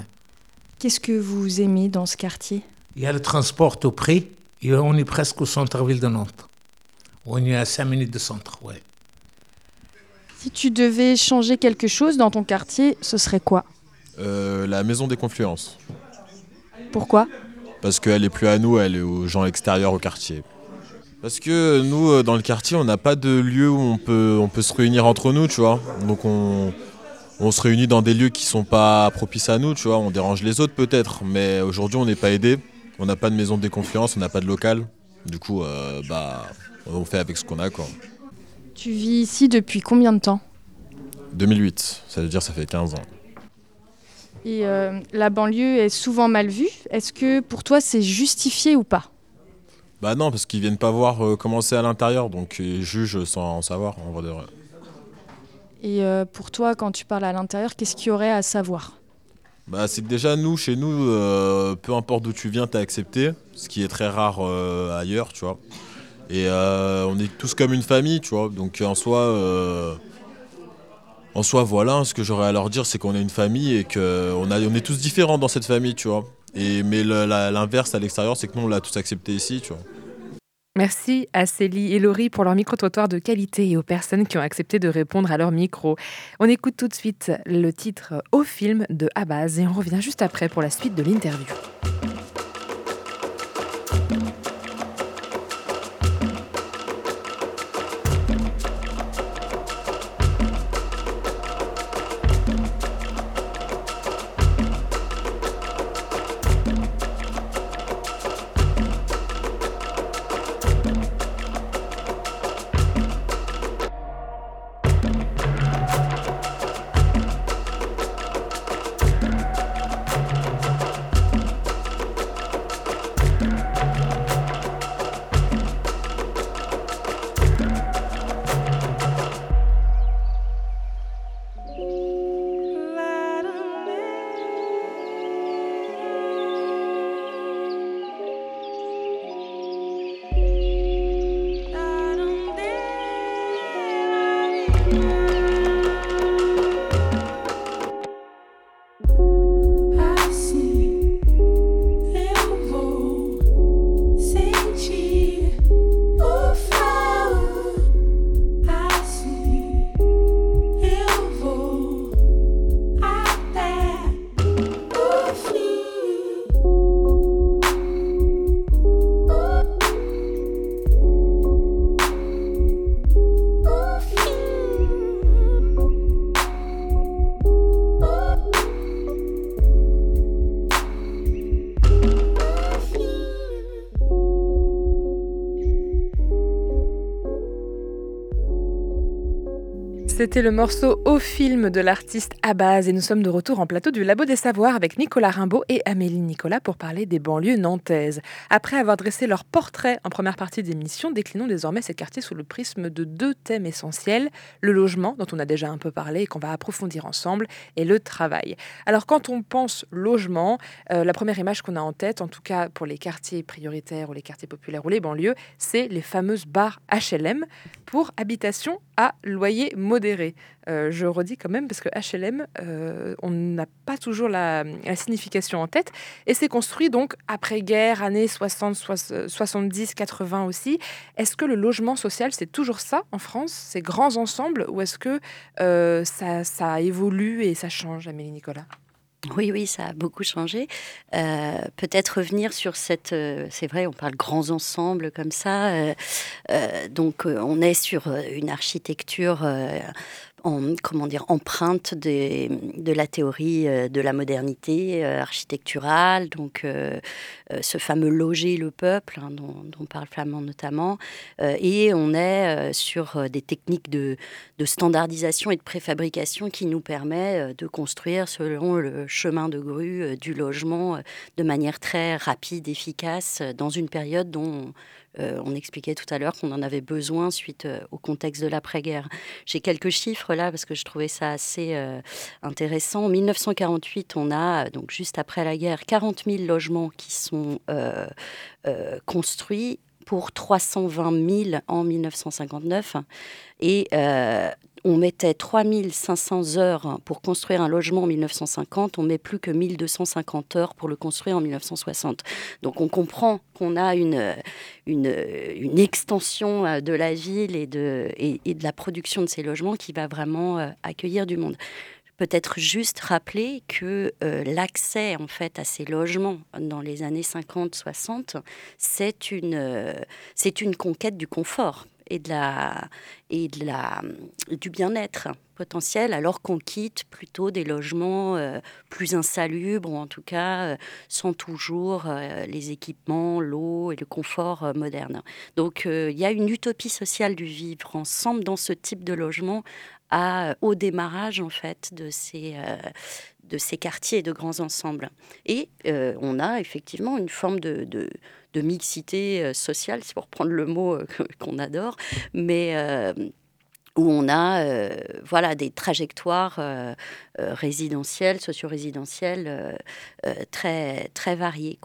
Qu'est-ce que vous aimez dans ce quartier? Il y a le transport au prix et on est presque au centre-ville de Nantes. On est à 5 minutes de centre, oui. Si tu devais changer quelque chose dans ton quartier, ce serait quoi? Euh, la maison des confluences. Pourquoi? Parce qu'elle est plus à nous, elle est aux gens extérieurs au quartier. Parce que nous, euh, dans le quartier, on n'a pas de lieu où on peut, on peut se réunir entre nous, tu vois. Donc on, on se réunit dans des lieux qui sont pas propices à nous, tu vois. On dérange les autres peut-être, mais aujourd'hui on n'est pas aidé. On n'a pas de maison de déconfluence, on n'a pas de local. Du coup, euh, bah, on fait avec ce qu'on a, quoi. Tu vis ici depuis combien de temps? 2008, ça veut dire ça fait 15 ans. Et euh, la banlieue est souvent mal vue. Est-ce que pour toi c'est justifié ou pas? Bah non, parce qu'ils viennent pas voir euh, comment c'est à l'intérieur, donc ils jugent sans en savoir, en vrai de vrai. Et euh, pour toi, quand tu parles à l'intérieur, qu'est-ce qu'il y aurait à savoir? Bah, c'est que déjà, nous, chez nous, euh, peu importe d'où tu viens, t'es accepté, ce qui est très rare euh, ailleurs, tu vois. Et on est tous comme une famille, tu vois. Donc en soi, en soi, voilà, ce que j'aurais à leur dire, c'est qu'on est une famille et qu'on est tous différents dans cette famille, tu vois. Et, mais l'inverse à l'extérieur, c'est que nous, on l'a tous accepté ici, tu vois. Merci à Célie et Laurie pour leur micro-trottoir de qualité et aux personnes qui ont accepté de répondre à leur micro. On écoute tout de suite le titre au film de Abaz et on revient juste après pour la suite de l'interview. C'était le morceau au film de l'artiste Abaz et nous sommes de retour en plateau du Labo des Savoirs avec Nicolas Rimbaud et Amélie Nicolas pour parler des banlieues nantaises. Après avoir dressé leur portrait en première partie d'émission, déclinons désormais ces quartiers sous le prisme de deux thèmes essentiels, le logement, dont on a déjà un peu parlé et qu'on va approfondir ensemble, et le travail. Alors quand on pense logement, euh, la première image qu'on a en tête, en tout cas pour les quartiers prioritaires ou les quartiers populaires ou les banlieues, c'est les fameuses barres HLM pour habitation à loyer modéré. Euh, je redis quand même, parce que HLM, euh, on n'a pas toujours la, signification en tête. Et c'est construit donc après-guerre, années 60, 70, 80 aussi. Est-ce que le logement social, c'est toujours ça en France, ces grands ensembles, ou est-ce que euh, ça, ça évolue et ça change, Amélie Nicolas? Oui, oui, ça a beaucoup changé. Euh, Peut-être revenir sur cette. euh, c'est vrai, on parle grands ensembles comme ça. euh, donc, on est sur une architecture. En, comment dire, empreinte des- de la théorie euh, de la modernité euh, architecturale, donc euh, ce fameux loger le peuple, hein, dont, parle Flamand notamment, et on est sur des techniques de, de standardisation et de préfabrication qui nous permet de construire selon le chemin de grue du logement de manière très rapide, efficace, dans une période dont on expliquait tout à l'heure qu'on en avait besoin suite euh, au contexte de l'après-guerre. J'ai quelques chiffres là parce que je trouvais ça assez euh, intéressant. En 1948, on a, donc juste après la guerre, 40 000 logements qui sont euh, euh, construits pour 320 000 en 1959. Et euh, on mettait 3500 heures pour construire un logement en 1950, on met plus que 1250 heures pour le construire en 1960. Donc on comprend qu'on a une, une, extension euh, de la ville et de, et, de la production de ces logements qui va vraiment euh, accueillir du monde. Peut-être juste rappeler que euh, l'accès en fait à ces logements dans les années 50-60, c'est une, c'est une conquête du confort et de la et de la du bien-être potentiel alors qu'on quitte plutôt des logements euh, plus insalubres ou en tout cas euh, sans toujours euh, les équipements, l'eau et le confort euh, moderne. Donc euh, il y a une utopie sociale du vivre ensemble dans ce type de logement à, au démarrage en fait de ces euh, de ces quartiers et de grands ensembles. Et euh, on a effectivement une forme de, de, de mixité euh, sociale, si pour reprendre le mot euh, qu'on adore, mais euh, où on a euh, voilà, des trajectoires euh, euh, résidentielles, socio-résidentielles très, très variées.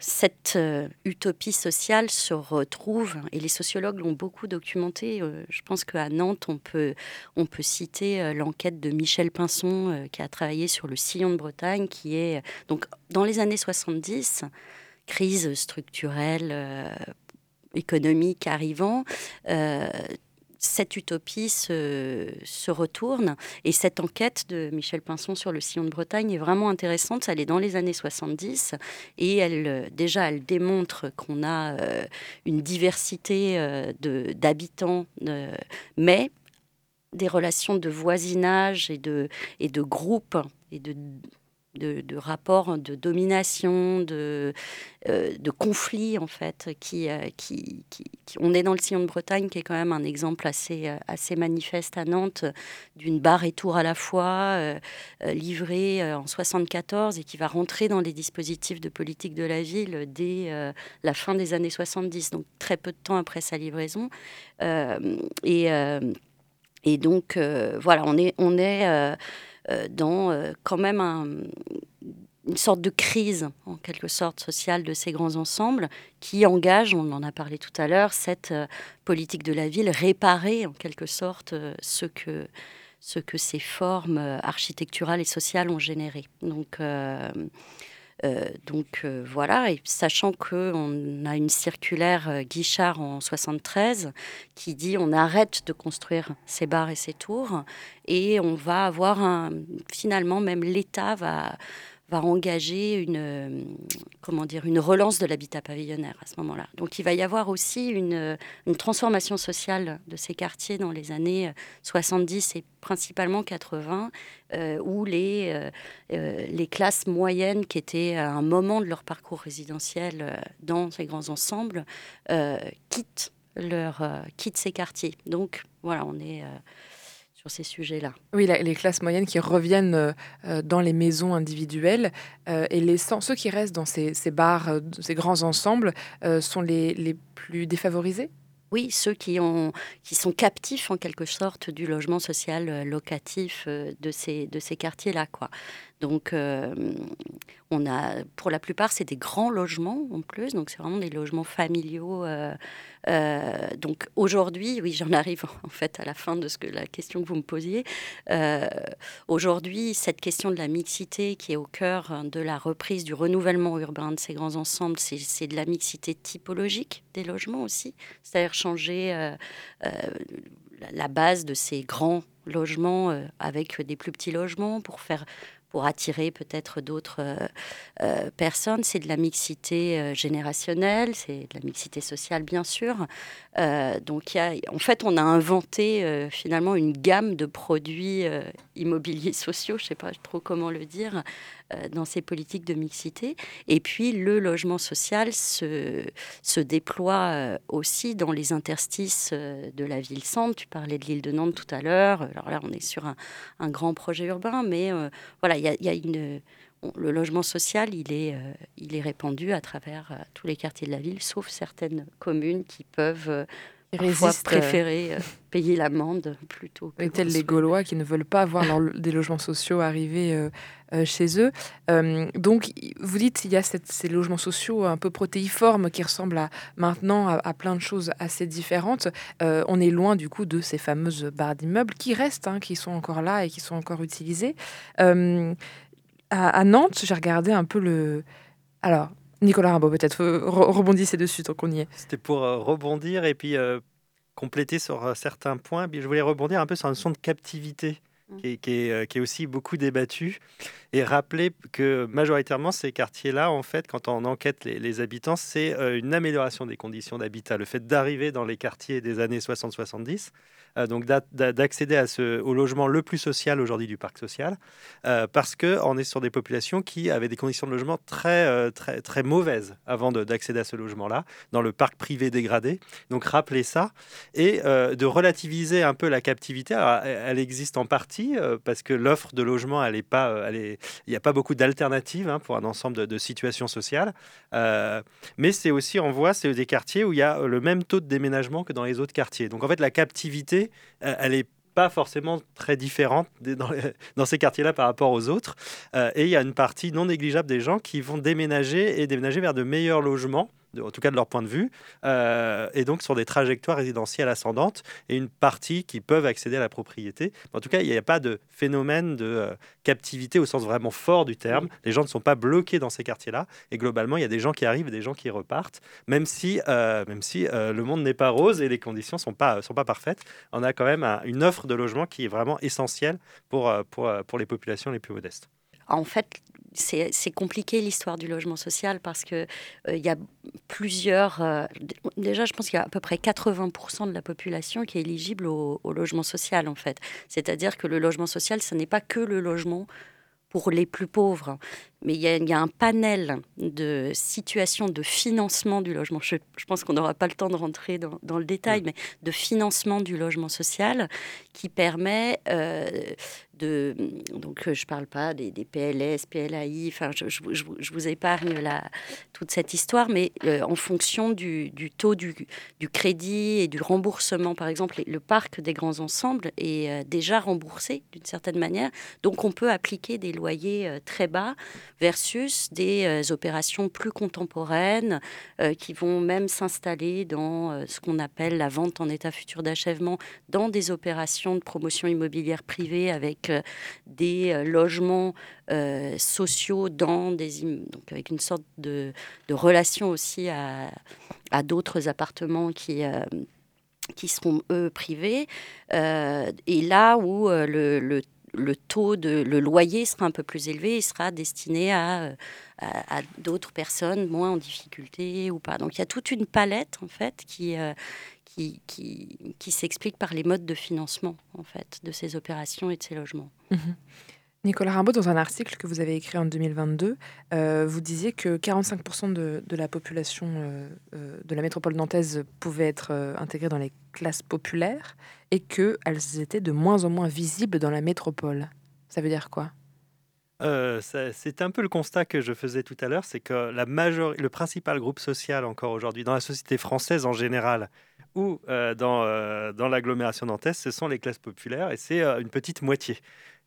Cette utopie sociale se retrouve, et les sociologues l'ont beaucoup documenté, je pense qu'à Nantes, on peut, on peut citer l'enquête de Michel Pinson, qui a travaillé sur le sillon de Bretagne, qui est, donc, dans les années 70, crise structurelle, économique arrivant, cette utopie se, retourne. Et cette enquête de Michel Pinson sur le sillon de Bretagne est vraiment intéressante. Elle est dans les années 70 et elle, euh, déjà, elle démontre qu'on a euh, une diversité euh, d'habitants, mais des relations de voisinage et de, et de groupe et de, de, de rapports de domination, de, euh, de conflits en fait, qui, euh, qui, qui- qui- On est dans le sillon de Bretagne, qui est quand même un exemple assez, euh, assez manifeste à Nantes, d'une barre et tour à la fois, livrée en 74 et qui va rentrer dans les dispositifs de politique de la ville dès la fin des années 70, donc très peu de temps après sa livraison. Et, et donc, voilà, on est, on est dans euh, quand même un- une sorte de crise, en quelque sorte, sociale de ces grands ensembles qui engage, on en a parlé tout à l'heure, cette euh, politique de la ville, réparer en quelque sorte euh, ce que, ce que ces formes euh, architecturales et sociales ont généré. Donc, euh, euh, donc euh, voilà, et sachant qu'on a une circulaire euh, Guichard en 73 qui dit on arrête de construire ces bars et ces tours et on va avoir finalement même l'État va va engager une euh, comment dire une relance de l'habitat pavillonnaire à ce moment-là. Donc il va y avoir aussi une, une transformation sociale de ces quartiers dans les années euh, 70 et principalement 80 euh, où les euh, euh, les classes moyennes qui étaient à un moment de leur parcours résidentiel euh, dans ces grands ensembles euh, quittent leur euh, quittent ces quartiers. Donc voilà, on est euh, sur ces sujets-là. Oui, la- les classes moyennes qui reviennent euh, euh, dans les maisons individuelles euh, et laissant ceux qui restent dans ces, ces bars, ces grands ensembles, euh, sont les, les plus défavorisés? Oui, ceux qui, ont, qui sont captifs en quelque sorte du logement social locatif de ces, de ces quartiers-là. quoi. Donc, euh, on a, pour la plupart, c'est des grands logements en plus, donc c'est vraiment des logements familiaux. euh, euh, donc aujourd'hui, oui, j'en arrive en fait à la fin de ce que la question que vous me posiez. Aujourd'hui, cette question de la mixité qui est au cœur hein, de la reprise du renouvellement urbain de ces grands ensembles, c'est de la mixité typologique des logements aussi, c'est-à-dire changer la- base de ces grands logements avec des plus petits logements pour faire pour attirer peut-être d'autres euh, euh, personnes. C'est de la mixité euh, générationnelle, c'est de la mixité sociale, bien sûr. Donc, y a, en fait, on a inventé finalement une gamme de produits immobiliers sociaux, je ne sais pas trop comment le dire, dans ces politiques de mixité. Et puis, le logement social se, se déploie euh, aussi dans les interstices euh, de la ville-centre. Tu parlais de l'île de Nantes tout à l'heure. Alors là, on est sur un, un grand projet urbain, mais euh, voilà, il y a, une... Le logement social, il est, euh, il est répandu à travers euh, tous les quartiers de la ville, sauf certaines communes qui peuvent euh, parfois euh, préférer euh, payer l'amende plutôt que Et tels les. Gaulois qui ne veulent pas voir leur- des logements sociaux arriver euh, euh, chez eux. Donc, vous dites il y a cette- ces logements sociaux un peu protéiformes qui ressemblent à, maintenant à, à plein de choses assez différentes. On est loin du coup de ces fameuses barres d'immeubles qui restent, hein, qui sont encore là et qui sont encore utilisées. À, à Nantes, j'ai regardé un peu le. Alors, Nicolas Rimbaud, peut-être re- rebondissez dessus tant qu'on y est. C'était pour euh, rebondir et puis euh, compléter sur euh, certains points. Je voulais rebondir un peu sur la notion de captivité qui est, qui est, euh, qui est aussi beaucoup débattue et rappeler que majoritairement ces quartiers-là, en fait, quand on enquête les, habitants, c'est euh, une amélioration des conditions d'habitat. Le fait d'arriver dans les quartiers des années 60-70, euh, donc d'a- d'a- d'accéder au logement le plus social aujourd'hui du parc social, parce qu'on est sur des populations qui avaient des conditions de logement très, très, très mauvaises avant de- d'accéder à ce logement-là, dans le parc privé dégradé. Donc rappeler ça et de relativiser un peu la captivité. Elle existe en partie euh, parce que l'offre de logement, elle est pas, euh, il n'y a pas beaucoup d'alternatives hein, pour un ensemble de, situations sociales. Euh, mais c'est aussi, on voit, c'est des quartiers où il y a le même taux de déménagement que dans les autres quartiers. Donc en fait, la captivité, euh, elle est pas forcément très différente dans, ces quartiers-là par rapport aux autres. Euh, et il y a une partie non négligeable des gens qui vont déménager et déménager vers de meilleurs logements, en tout cas de leur point de vue, euh, et donc sur des trajectoires résidentielles ascendantes, et une partie qui peuvent accéder à la propriété. En tout cas, il n'y a pas de phénomène de euh, captivité au sens vraiment fort du terme. Les gens ne sont pas bloqués dans ces quartiers-là, et globalement, il y a des gens qui arrivent et des gens qui repartent, même si, euh, même si le monde n'est pas rose et les conditions ne sont pas, sont pas parfaites. On a quand même un- une offre de logement qui est vraiment essentielle pour, pour, pour les populations les plus modestes. En fait, c'est compliqué l'histoire du logement social parce que euh, il y a plusieurs. euh, déjà, je pense qu'il y a à peu près 80% de la population qui est éligible au, au logement social, en fait. C'est-à-dire que le logement social, ce n'est pas que le logement pour les plus pauvres, mais il y a, il y a un panel de situations de financement du logement. Je, je pense qu'on n'aura pas le temps de rentrer dans, dans le détail, mais de financement du logement social qui permet euh, de. Donc, euh, je parle pas des, PLS, PLAI, enfin, je, vous- épargne la, toute cette histoire, mais euh, en fonction du, taux du, crédit et du remboursement, par exemple, le parc des grands ensembles est euh, déjà remboursé d'une certaine manière. Donc, on peut appliquer des loyers très bas versus des opérations plus contemporaines qui vont même s'installer dans ce qu'on appelle la vente en état futur d'achèvement, dans des opérations de promotion immobilière privée avec des euh, logements euh, sociaux dans des donc avec une sorte de, de relation aussi à, à d'autres appartements qui euh, qui seront eux privés Euh, et là où euh, le, le le taux de le loyer sera un peu plus élevé, il sera destiné à, euh, à, d'autres personnes moins en difficulté ou pas. Donc il y a toute une palette en fait qui, euh, qui, qui, qui s'explique par les modes de financement en fait de ces opérations et de ces logements. Mhm. Nicolas Rimbaud, dans un article que vous avez écrit en 2022, euh, vous disiez que 45% de, de la population euh, euh, de la métropole nantaise pouvait être euh, intégrée dans les classes populaires et qu'elles étaient de moins en moins visibles dans la métropole. Ça veut dire quoi? Euh, c'est un peu le constat que je faisais tout à l'heure, c'est que la major... le principal groupe social encore aujourd'hui dans la société française en général, ou euh, dans, euh, dans l'agglomération nantaise, ce sont les classes populaires et c'est euh, une petite moitié.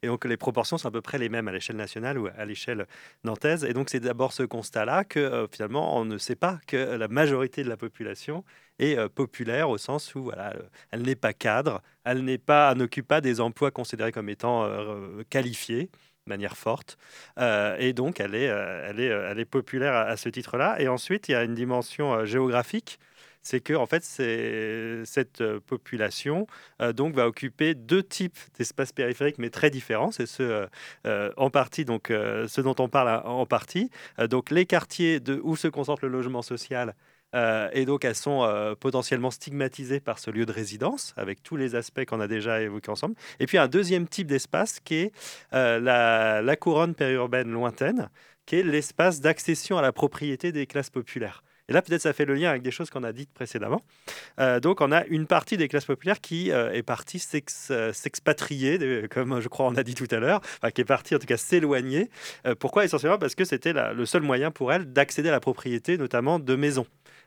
Et donc les proportions sont à peu près les mêmes à l'échelle nationale ou à l'échelle nantaise. Et donc c'est d'abord ce constat-là que finalement on ne sait pas que la majorité de la population est populaire au sens où voilà, elle n'est pas cadre, elle n'est pas, n'occupe pas des emplois considérés comme étant qualifiés de manière forte. Et donc elle est, elle est, elle est populaire à, ce titre-là. Et ensuite il y a une dimension géographique c'est que en fait cette euh, population euh, donc va occuper deux types d'espaces périphériques mais très différents. C'est ce euh, en partie donc ce dont on parle en partie. Donc les quartiers où se concentre le logement social et donc elles sont potentiellement stigmatisées par ce lieu de résidence avec tous les aspects qu'on a déjà évoqués ensemble. Et puis un deuxième type d'espace qui est la, la couronne périurbaine lointaine qui est l'espace d'accession à la propriété des classes populaires et là, peut-être, ça fait le lien avec des choses qu'on a dites précédemment. Euh, donc, on a une partie des classes populaires qui euh, est partie euh, s'expatrier, comme je crois on a dit tout à l'heure, qui est partie en tout cas s'éloigner. Pourquoi Essentiellement? Parce que c'était le seul moyen pour elle d'accéder à la propriété, notamment de maisons.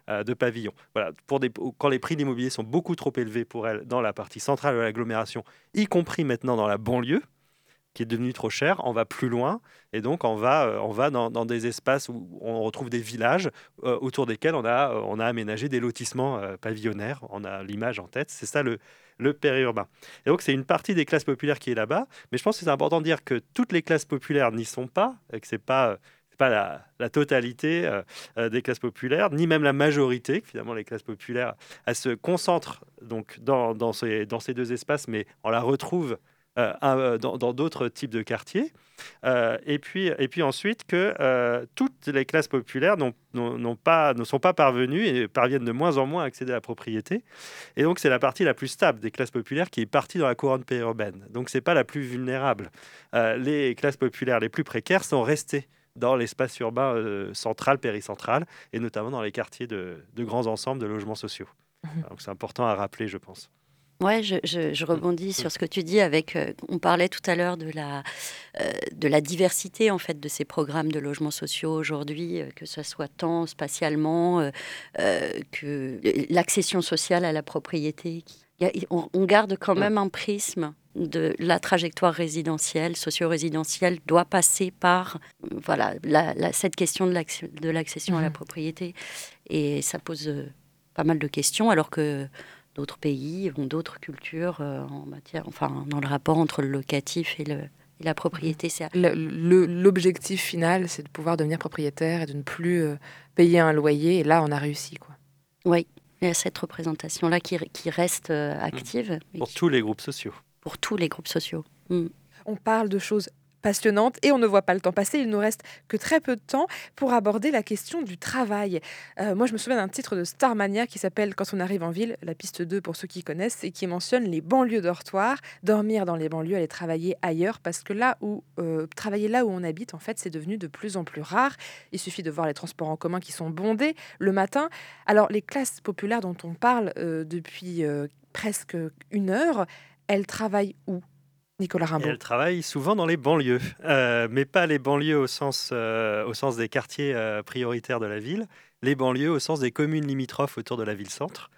de pavillons. Voilà, pour quand les prix de l'immobilier sont beaucoup trop élevés pour elle dans la partie centrale de l'agglomération, y compris maintenant dans la banlieue, qui est devenue trop cher, on va plus loin et donc on va, euh, on va dans, des espaces où on retrouve des villages euh, autour desquels on a, euh, on a aménagé des lotissements pavillonnaires. On a l'image en tête, c'est ça le, le périurbain. Et donc c'est une partie des classes populaires qui est là-bas, mais je pense que c'est important de dire que toutes les classes populaires n'y sont pas et que c'est pas pas la, totalité des classes populaires, ni même la majorité. Finalement, les classes populaires, elles se concentrent donc dans ces, dans ces deux espaces, mais on la retrouve euh, un- dans d'autres types de quartiers. Euh, et, puis, et puis ensuite que euh, toutes les classes populaires n'ont- pas, ne sont pas parvenues et parviennent de moins en moins à accéder à la propriété. Et donc c'est la partie la plus stable des classes populaires qui est partie dans la couronne périurbaine. Donc c'est pas la plus vulnérable. Euh, les classes populaires les plus précaires sont restées dans l'espace urbain euh, central, péricentral, et notamment dans les quartiers de, de grands ensembles de logements sociaux. Donc c'est important à rappeler, je pense. Ouais, je, je- je rebondis sur ce que tu dis avec. euh, on parlait tout à l'heure de la euh, de la diversité en fait de ces programmes de logements sociaux aujourd'hui, euh, que ce soit tant spatialement que l'accession sociale à la propriété. A- on, on garde quand même un prisme de la trajectoire résidentielle, socio-résidentielle doit passer par voilà la- la- cette question de l'acc- de l'accession à la Mhm. propriété et ça pose pas mal de questions alors que d'autres pays ont d'autres cultures euh, en matière, enfin, dans le rapport entre le locatif et, le, et la propriété. C'est Le- le- L'objectif final, c'est de pouvoir devenir propriétaire et de ne plus euh, payer un loyer. Et là, on a réussi. Quoi. Oui, il y a cette représentation-là qui, qui reste euh, active et Pour qui- tous les groupes sociaux. pour tous les groupes sociaux. Mm. On parle de choses passionnantes et on ne voit pas le temps passer. Il nous reste que très peu de temps pour aborder la question du travail. Euh, moi, je me souviens d'un titre de Starmania qui s'appelle Quand on arrive en ville, la piste 2 pour ceux qui connaissent, et qui mentionne les banlieues dortoirs, dormir dans les banlieues, aller travailler ailleurs, parce que là où euh, travailler là où on habite, en fait, c'est devenu de plus en plus rare. Il suffit de voir les transports en commun qui sont bondés le matin. Alors, les classes populaires dont on parle euh, depuis presque une heure, elles travaillent où? Nicolas Rimbaud. elle travaille souvent dans les banlieues, euh, mais pas les banlieues au sens, euh, au sens des quartiers euh, prioritaires de la ville, les banlieues au sens des communes limitrophes autour de la ville-centre.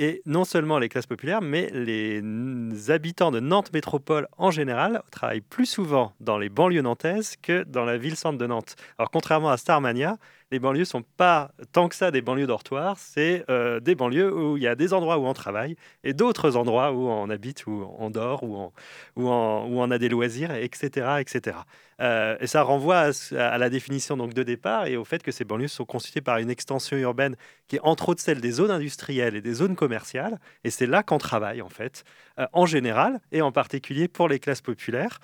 Et non seulement les classes populaires, mais les habitants de Nantes Métropole en général travaillent plus souvent dans les banlieues nantaises que dans la ville-centre de Nantes. Alors contrairement à Starmania, les banlieues sont pas tant que ça des banlieues dortoirs, c'est euh, des banlieues où il y a des endroits où on travaille et d'autres endroits où on habite, où on dort, où on, a des loisirs, etc. etc. Euh, et ça renvoie à, la définition donc, de départ et au fait que ces banlieues sont constituées par une extension urbaine qui est entre autres celle des zones industrielles et des zones commerciales. Et c'est là qu'on travaille en fait, en général et en particulier pour les classes populaires,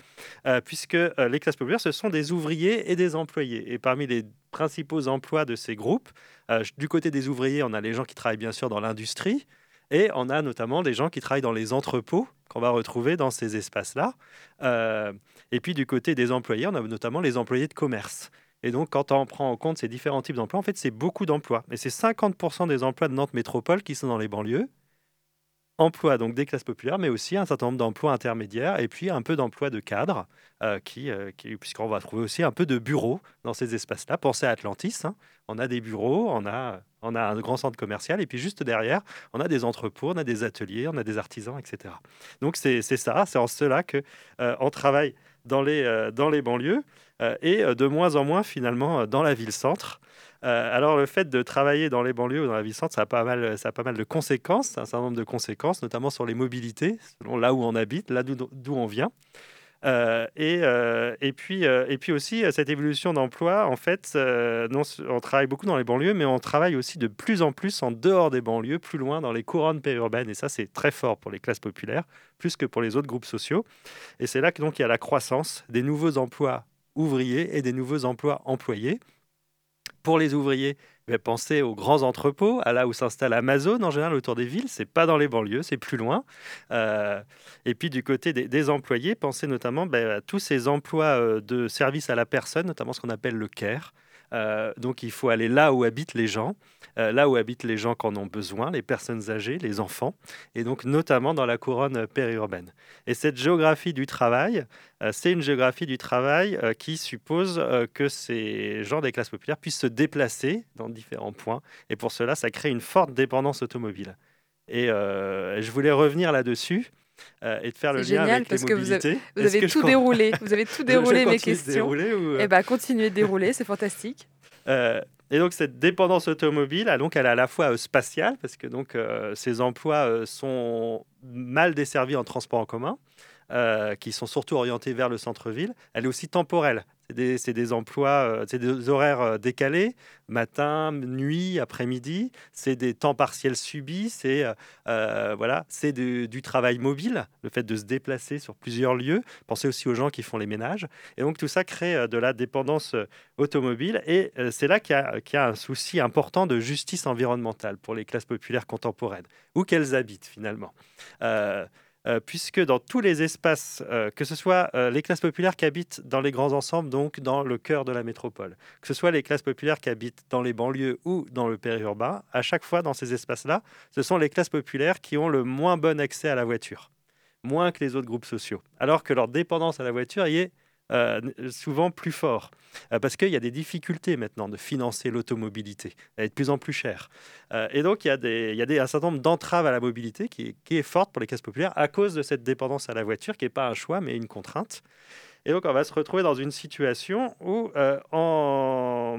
euh, puisque euh, les classes populaires, ce sont des ouvriers et des employés. Et parmi les principaux emplois de ces groupes, euh, du côté des ouvriers, on a les gens qui travaillent bien sûr dans l'industrie. Et on a notamment des gens qui travaillent dans les entrepôts qu'on va retrouver dans ces espaces-là. Euh, et puis du côté des employés, on a notamment les employés de commerce. Et donc, quand on prend en compte ces différents types d'emplois, en fait, c'est beaucoup d'emplois. Et c'est 50% des emplois de Nantes Métropole qui sont dans les banlieues. Emploi donc des classes populaires, mais aussi un certain nombre d'emplois intermédiaires et puis un peu d'emplois de cadres, euh, euh, qui- puisqu'on va trouver aussi un peu de bureaux dans ces espaces-là. Pensez à Atlantis, hein. on a des bureaux, on a, on a un grand centre commercial, et puis juste derrière, on a des entrepôts, on a des ateliers, on a des artisans, etc. Donc c'est ça, c'est en cela que euh, on travaille dans les, dans les banlieues et de moins en moins finalement dans la ville-centre. Euh, alors le fait de travailler dans les banlieues ou dans la ville-centre, ça a pas mal, ça a pas mal de conséquences, un certain nombre de conséquences, notamment sur les mobilités, selon là où on habite, là d'où on vient. Euh, et, euh, et, puis, et puis aussi, cette évolution d'emploi, en fait, non, on travaille beaucoup dans les banlieues, mais on travaille aussi de plus en plus en dehors des banlieues, plus loin dans les couronnes périurbaines. Et ça, c'est très fort pour les classes populaires, plus que pour les autres groupes sociaux. Et c'est là que donc il y a la croissance des nouveaux emplois ouvriers et des nouveaux emplois employés. Pour les ouvriers, pensez aux grands entrepôts, à là où s'installe Amazon en général autour des villes. C'est pas dans les banlieues, c'est plus loin. Euh, et puis du côté des, des employés, pensez notamment ben, à tous ces emplois euh, de service à la personne, notamment ce qu'on appelle le care. Euh, donc il faut aller là où habitent les gens, euh, là où habitent les gens qui en ont besoin, les personnes âgées, les enfants, et donc notamment dans la couronne périurbaine. Et cette géographie du travail, euh, c'est une géographie du travail qui suppose que ces gens des classes populaires puissent se déplacer dans différents points. Et pour cela, ça crée une forte dépendance automobile. Et je voulais revenir là-dessus. Euh, et de faire le lien génial avec parce les que vous avez, vous Est-ce avez que je tout déroulé. Vous avez tout déroulé mes questions. dérouler ou, euh Eh ben, continuez de dérouler, c'est fantastique. Euh, et donc cette dépendance automobile, ah, donc elle est à la fois spatiale parce que donc ces emplois sont mal desservis en transport en commun, euh, qui sont surtout orientés vers le centre-ville. Elle est aussi temporelle. C'est des, emplois, euh, c'est des horaires euh, décalés, matin, nuit, après-midi. C'est des temps partiels subis. C'est voilà, c'est du, travail mobile, le fait de se déplacer sur plusieurs lieux. Pensez aussi aux gens qui font les ménages. Et donc tout ça crée de la dépendance automobile. Et c'est là qu'il y a un souci important de justice environnementale pour les classes populaires contemporaines, où qu'elles habitent finalement. Euh, puisque dans tous les espaces, euh, que ce soit euh, les classes populaires qui habitent dans les grands ensembles, donc dans le cœur de la métropole, que ce soit les classes populaires qui habitent dans les banlieues ou dans le périurbain, à chaque fois dans ces espaces-là, ce sont les classes populaires qui ont le moins bon accès à la voiture, moins que les autres groupes sociaux, alors que leur dépendance à la voiture y est euh, souvent plus fort. Euh, parce qu'il y a des difficultés maintenant de financer l'automobilité. Elle est de plus en plus chère. Euh, et donc, il y a, des, il y a des, un certain nombre d'entraves à la mobilité qui est, forte pour les classes populaires à cause de cette dépendance à la voiture, qui n'est pas un choix, mais une contrainte. Et donc, on va se retrouver dans une situation où euh, on,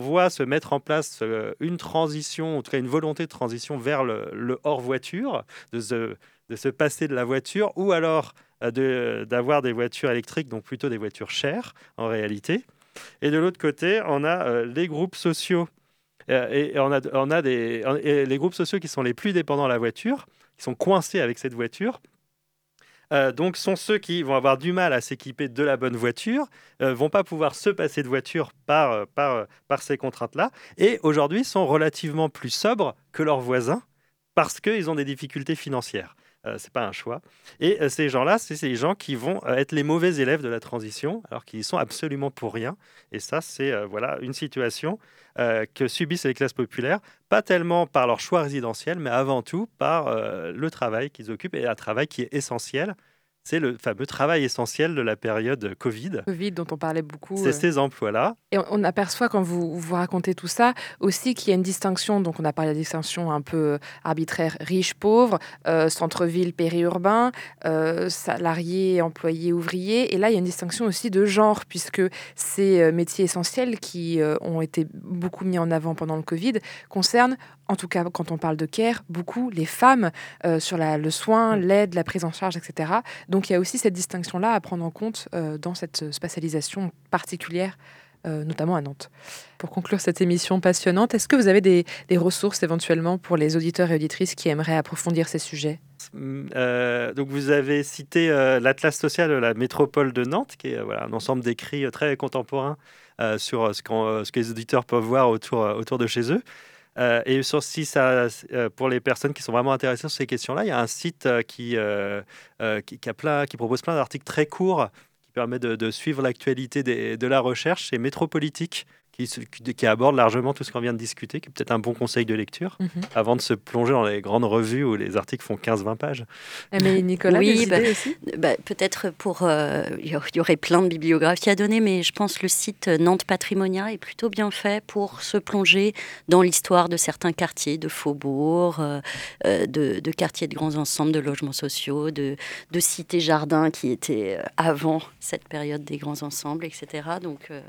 voit se mettre en place une transition, en tout cas une volonté de transition vers le, le hors-voiture, de de se passer de la voiture, ou alors euh, d'avoir des voitures électriques, donc plutôt des voitures chères en réalité. Et de l'autre côté, on a euh, les groupes sociaux. Euh, et, on a, on a des, les groupes sociaux qui sont les plus dépendants de la voiture, qui sont coincés avec cette voiture. Euh, donc, sont ceux qui vont avoir du mal à s'équiper de la bonne voiture, vont pas pouvoir se passer de voiture par, par, par ces contraintes-là, et aujourd'hui sont relativement plus sobres que leurs voisins parce qu'ils ont des difficultés financières. Euh, c'est pas un choix. Et euh, ces gens-là, c'est ces gens qui vont euh, être les mauvais élèves de la transition, alors qu'ils sont absolument pour rien. Et ça, c'est voilà une situation que subissent les classes populaires, pas tellement par leur choix résidentiel, mais avant tout par le travail qu'ils occupent et un travail qui est essentiel. C'est le fameux travail essentiel de la période Covid. Covid dont on parlait beaucoup. C'est euh, ces emplois-là. Et on, aperçoit quand vous, vous racontez tout ça aussi qu'il y a une distinction, donc on a parlé de distinction un peu euh, arbitraire, riche, pauvre, euh, centre-ville, périurbain, euh, salarié, employé, ouvrier. Et là, il y a une distinction aussi de genre, puisque ces métiers essentiels qui euh, ont été beaucoup mis en avant pendant le Covid concernent, en tout cas quand on parle de care, beaucoup les femmes euh, sur la- le soin, l'aide, la prise en charge, etc. Donc il y a aussi cette distinction-là à prendre en compte euh, dans cette spatialisation particulière euh, notamment à Nantes. Pour conclure cette émission passionnante, est-ce que vous avez des, des ressources éventuellement pour les auditeurs et auditrices qui aimeraient approfondir ces sujets? Euh, donc vous avez cité euh, l'Atlas social de la métropole de Nantes, qui est euh, voilà, un ensemble d'écrits très contemporains euh, sur euh, ce, euh, que les auditeurs peuvent voir autour, euh, autour de chez eux. Euh, et sur, si ça, euh, pour les personnes qui sont vraiment intéressées sur ces questions-là, il y a un site euh, qui, qui, a plein, qui propose plein d'articles très courts qui permet de, de suivre l'actualité de la recherche. C'est Métropolitique qui, aborde largement tout ce qu'on vient de discuter, qui est peut-être un bon conseil de lecture, Mhm. avant de se plonger dans les grandes revues où les articles font 15-20 pages. Mais Nicolas, oui, bah, bah, peut-être pour. euh, Il y aurait plein de bibliographies à donner, mais je pense que le site Nantes Patrimonia est plutôt bien fait pour se plonger dans l'histoire de certains quartiers, de faubourgs, euh, euh, de, de quartiers de grands ensembles, de logements sociaux, de, de cités-jardins qui étaient avant cette période des grands ensembles, etc. Donc euh,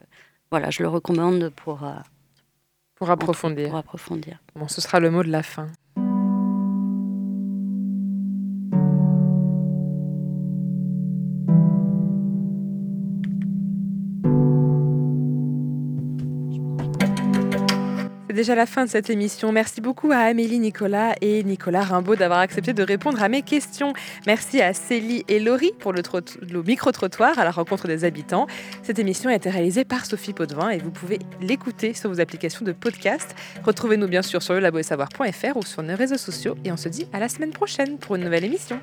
voilà, je le recommande pour, euh, Pour approfondir. pour approfondir. Bon, ce sera le mot de la fin. C'est déjà la fin de cette émission. Merci beaucoup à Amélie Nicolas et Nicolas Rimbaud d'avoir accepté de répondre à mes questions. Merci à Célie et Laurie pour le, le micro-trottoir à la rencontre des habitants. Cette émission a été réalisée par Sophie Potvin et vous pouvez l'écouter sur vos applications de podcast. Retrouvez-nous bien sûr sur le laboetsavoir.fr ou sur nos réseaux sociaux et on se dit à la semaine prochaine pour une nouvelle émission.